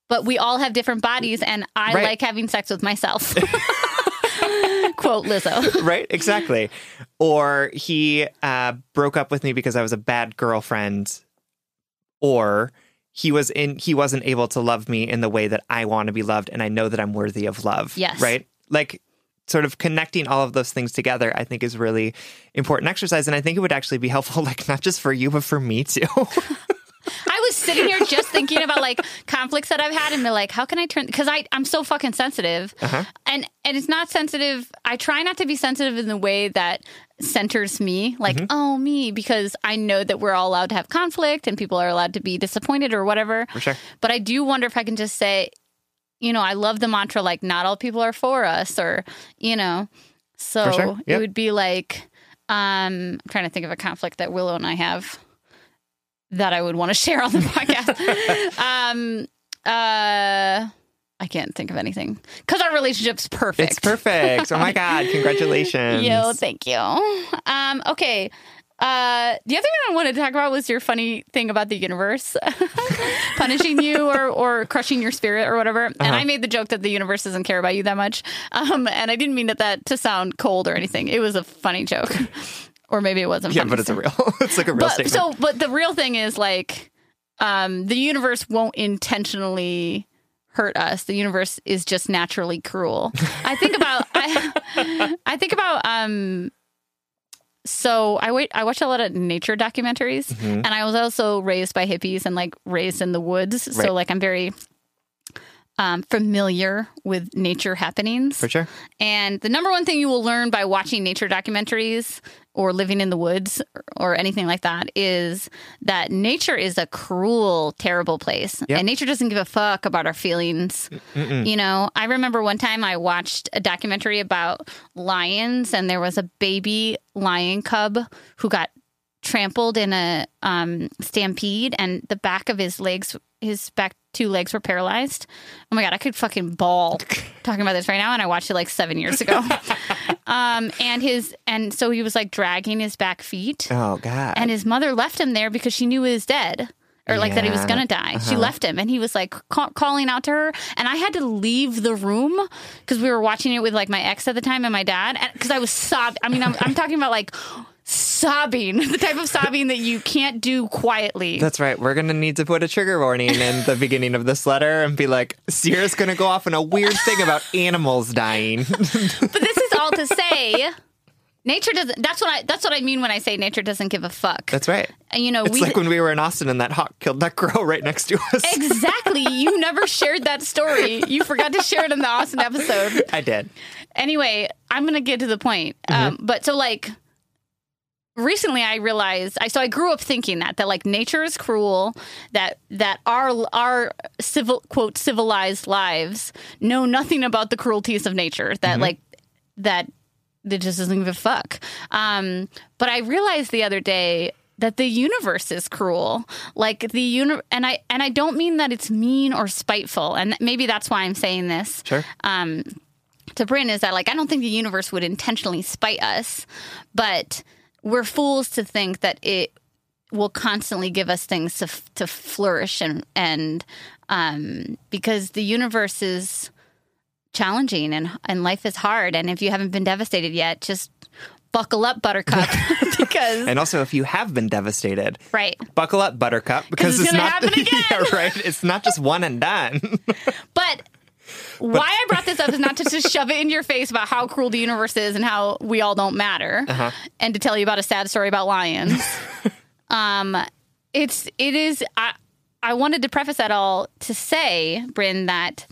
but we all have different bodies, and I Right. like having sex with myself. quote Lizzo. right? Exactly. Or he uh, broke up with me because I was a bad girlfriend. Or he was in he wasn't able to love me in the way that I want to be loved and I know that I'm worthy of love. Yes. Right? Like sort of connecting all of those things together, I think is really important exercise. And I think it would actually be helpful, like not just for you, but for me too. I was sitting here just thinking about like conflicts that I've had and be like, how can I turn? Because I I'm so fucking sensitive, Uh-huh. and and it's not sensitive. I try not to be sensitive in the way that centers me, like Mm-hmm. oh me, because I know that we're all allowed to have conflict and people are allowed to be disappointed or whatever. For sure. But I do wonder if I can just say, you know, I love the mantra like not all people are for us, or you know, so sure. it would be like. Um, I'm trying to think of a conflict that Willow and I have that I would want to share on the podcast. um, uh, I can't think of anything because our relationship's perfect. It's perfect. Oh my God. Congratulations. Yo, thank you. Um, okay. Uh, the other thing I wanted to talk about was your funny thing about the universe punishing you or, or crushing your spirit or whatever. And Uh-huh. I made the joke that the universe doesn't care about you that much. Um, and I didn't mean that, that to sound cold or anything. It was a funny joke. Or maybe it wasn't yeah, but it's a real it's like a real but statement. so but the real thing is like um the universe won't intentionally hurt us the universe is just naturally cruel i think about i i think about um so I wait. I watch a lot of nature documentaries, Mm-hmm. and I was also raised by hippies and like raised in the woods. Right. So like I'm very um, familiar with nature happenings. For sure. And the number one thing you will learn by watching nature documentaries or living in the woods or anything like that is that nature is a cruel, terrible place. Yep. And nature doesn't give a fuck about our feelings. You know, I remember one time I watched a documentary about lions, and there was a baby lion cub who got trampled in a um, stampede, and the back of his legs, his back two legs were paralyzed. Oh my god, I could fucking bawl talking about this right now, and I watched it like seven years ago. um, and his and so he was like dragging his back feet, Oh God. and his mother left him there because she knew he was dead. Or like that he was gonna die. She left him, and he was like ca- calling out to her, and I had to leave the room because we were watching it with like my ex at the time and my dad, because I was sobbing. I mean, I'm, I'm talking about like sobbing, the type of sobbing that you can't do quietly. That's right. We're going to need to put a trigger warning in the beginning of this letter and be like, Sierra's going to go off on a weird thing about animals dying. but this is all to say, nature doesn't. That's what I. That's what I mean when I say nature doesn't give a fuck. That's right. And, you know, It's we like when we were in Austin and that hawk killed that girl right next to us. exactly. You never shared that story. You forgot to share it in the Austin episode. I did. Anyway, I'm gonna get to the point. Um, but so like recently I realized I so I grew up thinking that that like nature is cruel, that that our our civil quote civilized lives know nothing about the cruelties of nature. That like that that just doesn't give a fuck. Um, but I realized the other day that the universe is cruel. Like the uni- and I and I don't mean that it's mean or spiteful. And maybe that's why I'm saying this Sure. um, to Bryn is that like I don't think the universe would intentionally spite us, but we're fools to think that it will constantly give us things to to flourish and and um, because the universe is challenging and and life is hard and if you haven't been devastated yet, just buckle up, Buttercup, because And also, if you have been devastated, right. buckle up, Buttercup, because it's it's, not happen again. yeah, right. It's not just one and done. But why I brought this up is not to just shove it in your face about how cruel the universe is and how we all don't matter, and to tell you about a sad story about lions. um, it's it is. I I wanted to preface that all to say, Bryn, that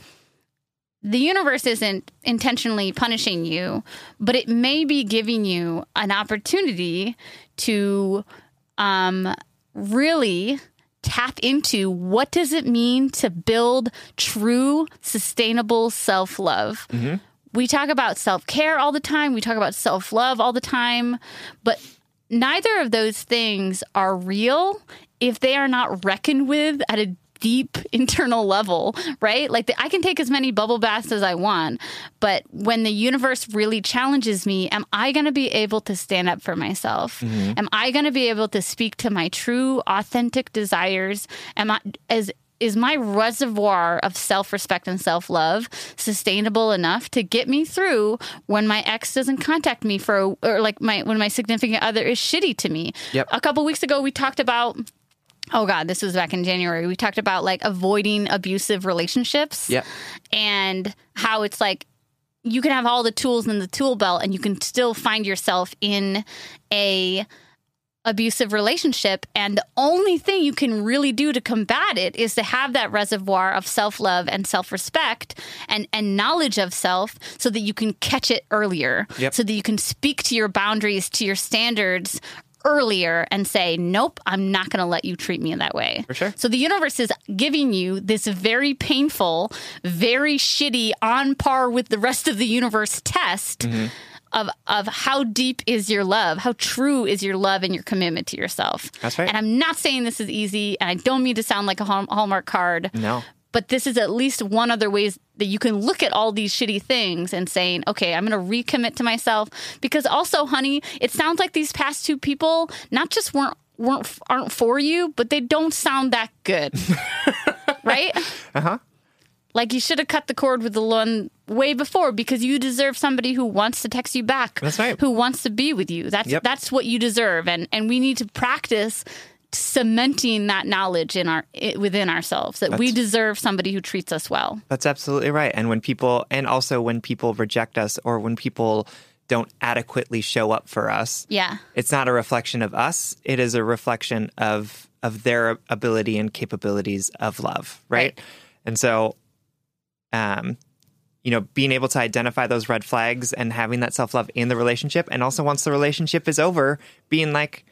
the universe isn't intentionally punishing you, but it may be giving you an opportunity to um, really tap into what does it mean to build true sustainable self-love. Mm-hmm. We talk about self-care all the time. We talk about self-love all the time. But neither of those things are real if they are not reckoned with at a deep internal level, right? Like the, I can take as many bubble baths as I want, but when the universe really challenges me, am I going to be able to stand up for myself? Mm-hmm. Am I going to be able to speak to my true authentic desires? Am I as is my reservoir of self-respect and self-love sustainable enough to get me through when my ex doesn't contact me for or like my when my significant other is shitty to me Yep. a couple weeks ago we talked about oh god this was back in january we talked about like avoiding abusive relationships Yep. and how it's like you can have all the tools in the tool belt and you can still find yourself in a abusive relationship and the only thing you can really do to combat it is to have that reservoir of self-love and self-respect and and knowledge of self so that you can catch it earlier Yep. so that you can speak to your boundaries to your standards earlier and say nope i'm not going to let you treat me in that way For sure. so the universe is giving you this very painful very shitty on par with the rest of the universe test Mm-hmm. of of how deep is your love, how true is your love and your commitment to yourself. That's right. And I'm not saying this is easy, and I don't mean to sound like a Hallmark card. No. But this is at least one other ways that you can look at all these shitty things and saying, okay, I'm going to recommit to myself. Because also, honey, it sounds like these past two people not just weren't weren't aren't for you, but they don't sound that good, right? Uh huh. Like you should have cut the cord with the one way before because you deserve somebody who wants to text you back. That's right. Who wants to be with you. That's Yep. that's what you deserve and and we need to practice cementing that knowledge in our within ourselves that we deserve somebody who treats us well. That's absolutely right. And when people, and also when people reject us or when people don't adequately show up for us, Yeah. it's not a reflection of us. It is a reflection of of their ability and capabilities of love, right? Right. And so, um, you know, being able to identify those red flags and having that self love in the relationship, and also once the relationship is over, being like.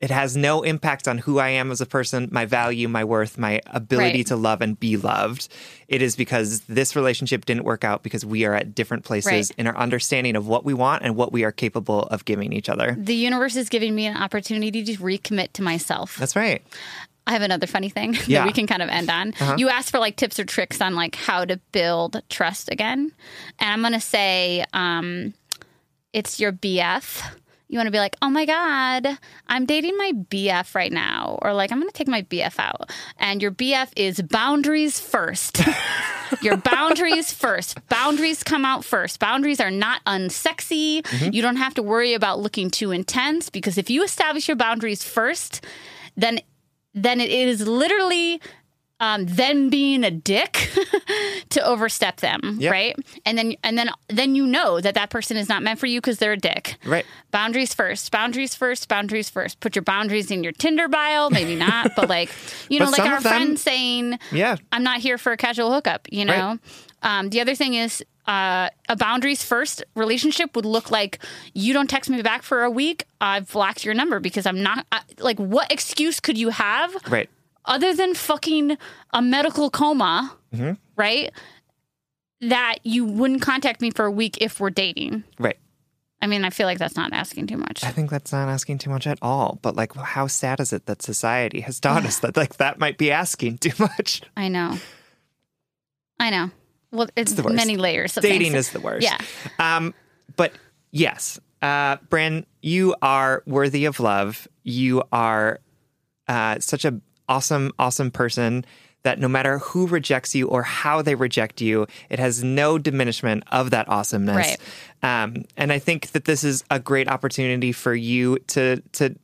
It has no impact on who I am as a person, my value, my worth, my ability Right. to love and be loved. It is because this relationship didn't work out because we are at different places Right. in our understanding of what we want and what we are capable of giving each other. The universe is giving me an opportunity to recommit to myself. That's right. I have another funny thing Yeah. Uh-huh. that we can kind of end on. You asked for like tips or tricks on like how to build trust again. And I'm going to say um, it's your BF. You want to be like, oh my God, I'm dating my BF right now. Or like, I'm going to take my BF out. And your BF is boundaries first. your boundaries first. Boundaries come out first. Boundaries are not unsexy. Mm-hmm. You don't have to worry about looking too intense because if you establish your boundaries first, then then it is literally um, them being a dick to overstep them, Yep. right? And then and then then you know that that person is not meant for you because they're a dick. Right. Boundaries first. Boundaries first. Boundaries first. Put your boundaries in your Tinder bio. Maybe not, but like you know, like our them- friend saying, Yeah. "I'm not here for a casual hookup." You know. Um, the other thing is. Uh, a boundaries first relationship would look like you don't text me back for a week. I've blocked your number because I'm not I, like. What excuse could you have Right. Other than fucking a medical coma, Mm-hmm. right? That you wouldn't contact me for a week if we're dating. Right. I mean, I feel like that's not asking too much. I think that's not asking too much at all. But like, how sad is it that society has taught us that like that might be asking too much? I know. I know. Well, it's, the worst. many layers of Dating things. is the worst. Yeah. Um, but yes, uh, Bryn, you are worthy of love. You are uh, such a awesome, awesome person that no matter who rejects you or how they reject you, it has no diminishment of that awesomeness. Right. Um, and I think that this is a great opportunity for you to to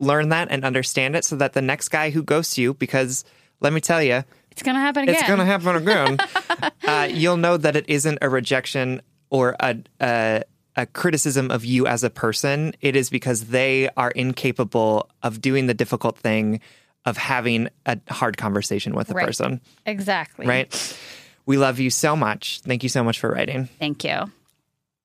learn that and understand it, so that the next guy who ghosts you, because let me tell you, It's gonna happen again. it's going to happen again. uh, you'll know that it isn't a rejection or a, a a criticism of you as a person. It is because they are incapable of doing the difficult thing of having a hard conversation with a Right. person. Exactly. Right? We love you so much. Thank you so much for writing. Thank you.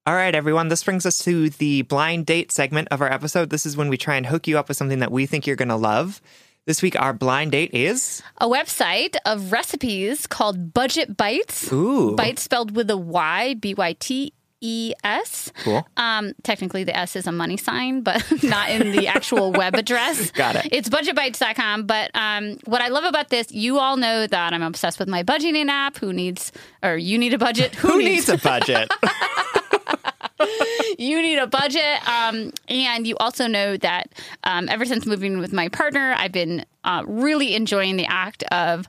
All right, everyone. This brings us to the blind date segment of our episode. This is when we try and hook you up with something that we think you're going to love. This week, our blind date is A website of recipes called Budget Bytes. Ooh. Bytes spelled with a Y, B Y T E S. cool. Um, technically, the S is a money sign, but not in the actual web address. Got it. It's budgetbytes.com. But um, what I love about this, you all know that I'm obsessed with my budgeting app. Who needs, or you need a budget? Who needs a budget? you need a budget. Um, and you also know that um, ever since moving with my partner, I've been uh, really enjoying the act of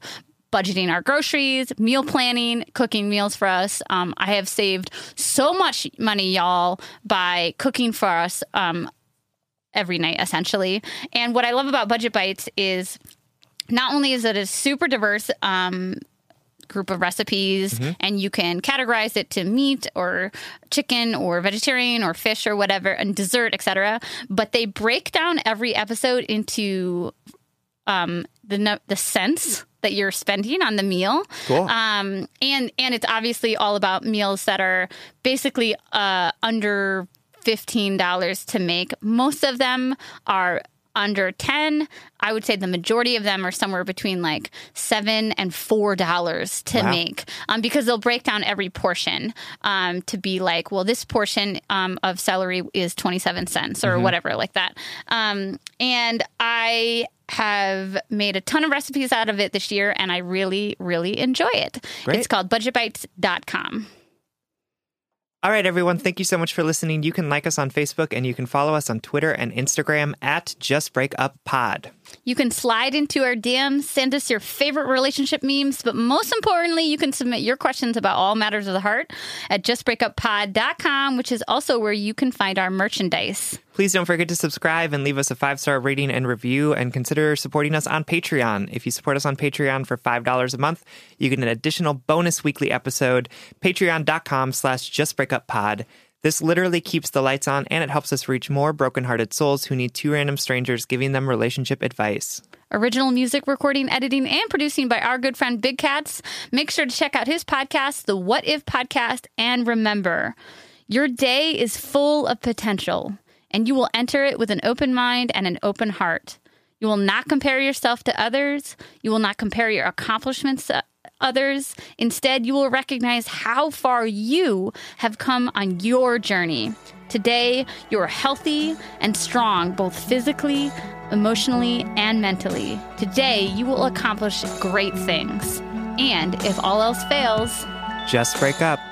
budgeting our groceries, meal planning, cooking meals for us. Um, I have saved so much money, y'all, by cooking for us um, every night, essentially. And what I love about Budget Bytes is not only is it a super diverse um, group of recipes mm-hmm. and you can categorize it to meat or chicken or vegetarian or fish or whatever and dessert etc but they break down every episode into um, the the cents that you're spending on the meal. Cool. Um, and and it's obviously all about meals that are basically uh, under fifteen dollars to make. Most of them are under 10 i would say the majority of them are somewhere between like 7 and 4 dollars to wow. make um, because they'll break down every portion um, to be like well this portion um, of celery is 27 cents or mm-hmm. whatever like that um, and i have made a ton of recipes out of it this year and i really really enjoy it Great. it's called budgetbytes.com all right, everyone. Thank you so much for listening. You can like us on Facebook and you can follow us on Twitter and Instagram at Just Break Up Pod. You can slide into our DMs, send us your favorite relationship memes, but most importantly, you can submit your questions about all matters of the heart at justbreakuppod.com, which is also where you can find our merchandise. Please don't forget to subscribe and leave us a five star rating and review, and consider supporting us on Patreon. If you support us on Patreon for $5 a month, you get an additional bonus weekly episode. Patreon.com slash justbreakuppod. This literally keeps the lights on and it helps us reach more brokenhearted souls who need two random strangers giving them relationship advice. Original music recording, editing, and producing by our good friend Big Cats. Make sure to check out his podcast, the What If Podcast, and remember, your day is full of potential, and you will enter it with an open mind and an open heart. You will not compare yourself to others. You will not compare your accomplishments to others. Instead, you will recognize how far you have come on your journey. Today, you're healthy and strong, both physically, emotionally, and mentally. Today, you will accomplish great things. And if all else fails, just break up.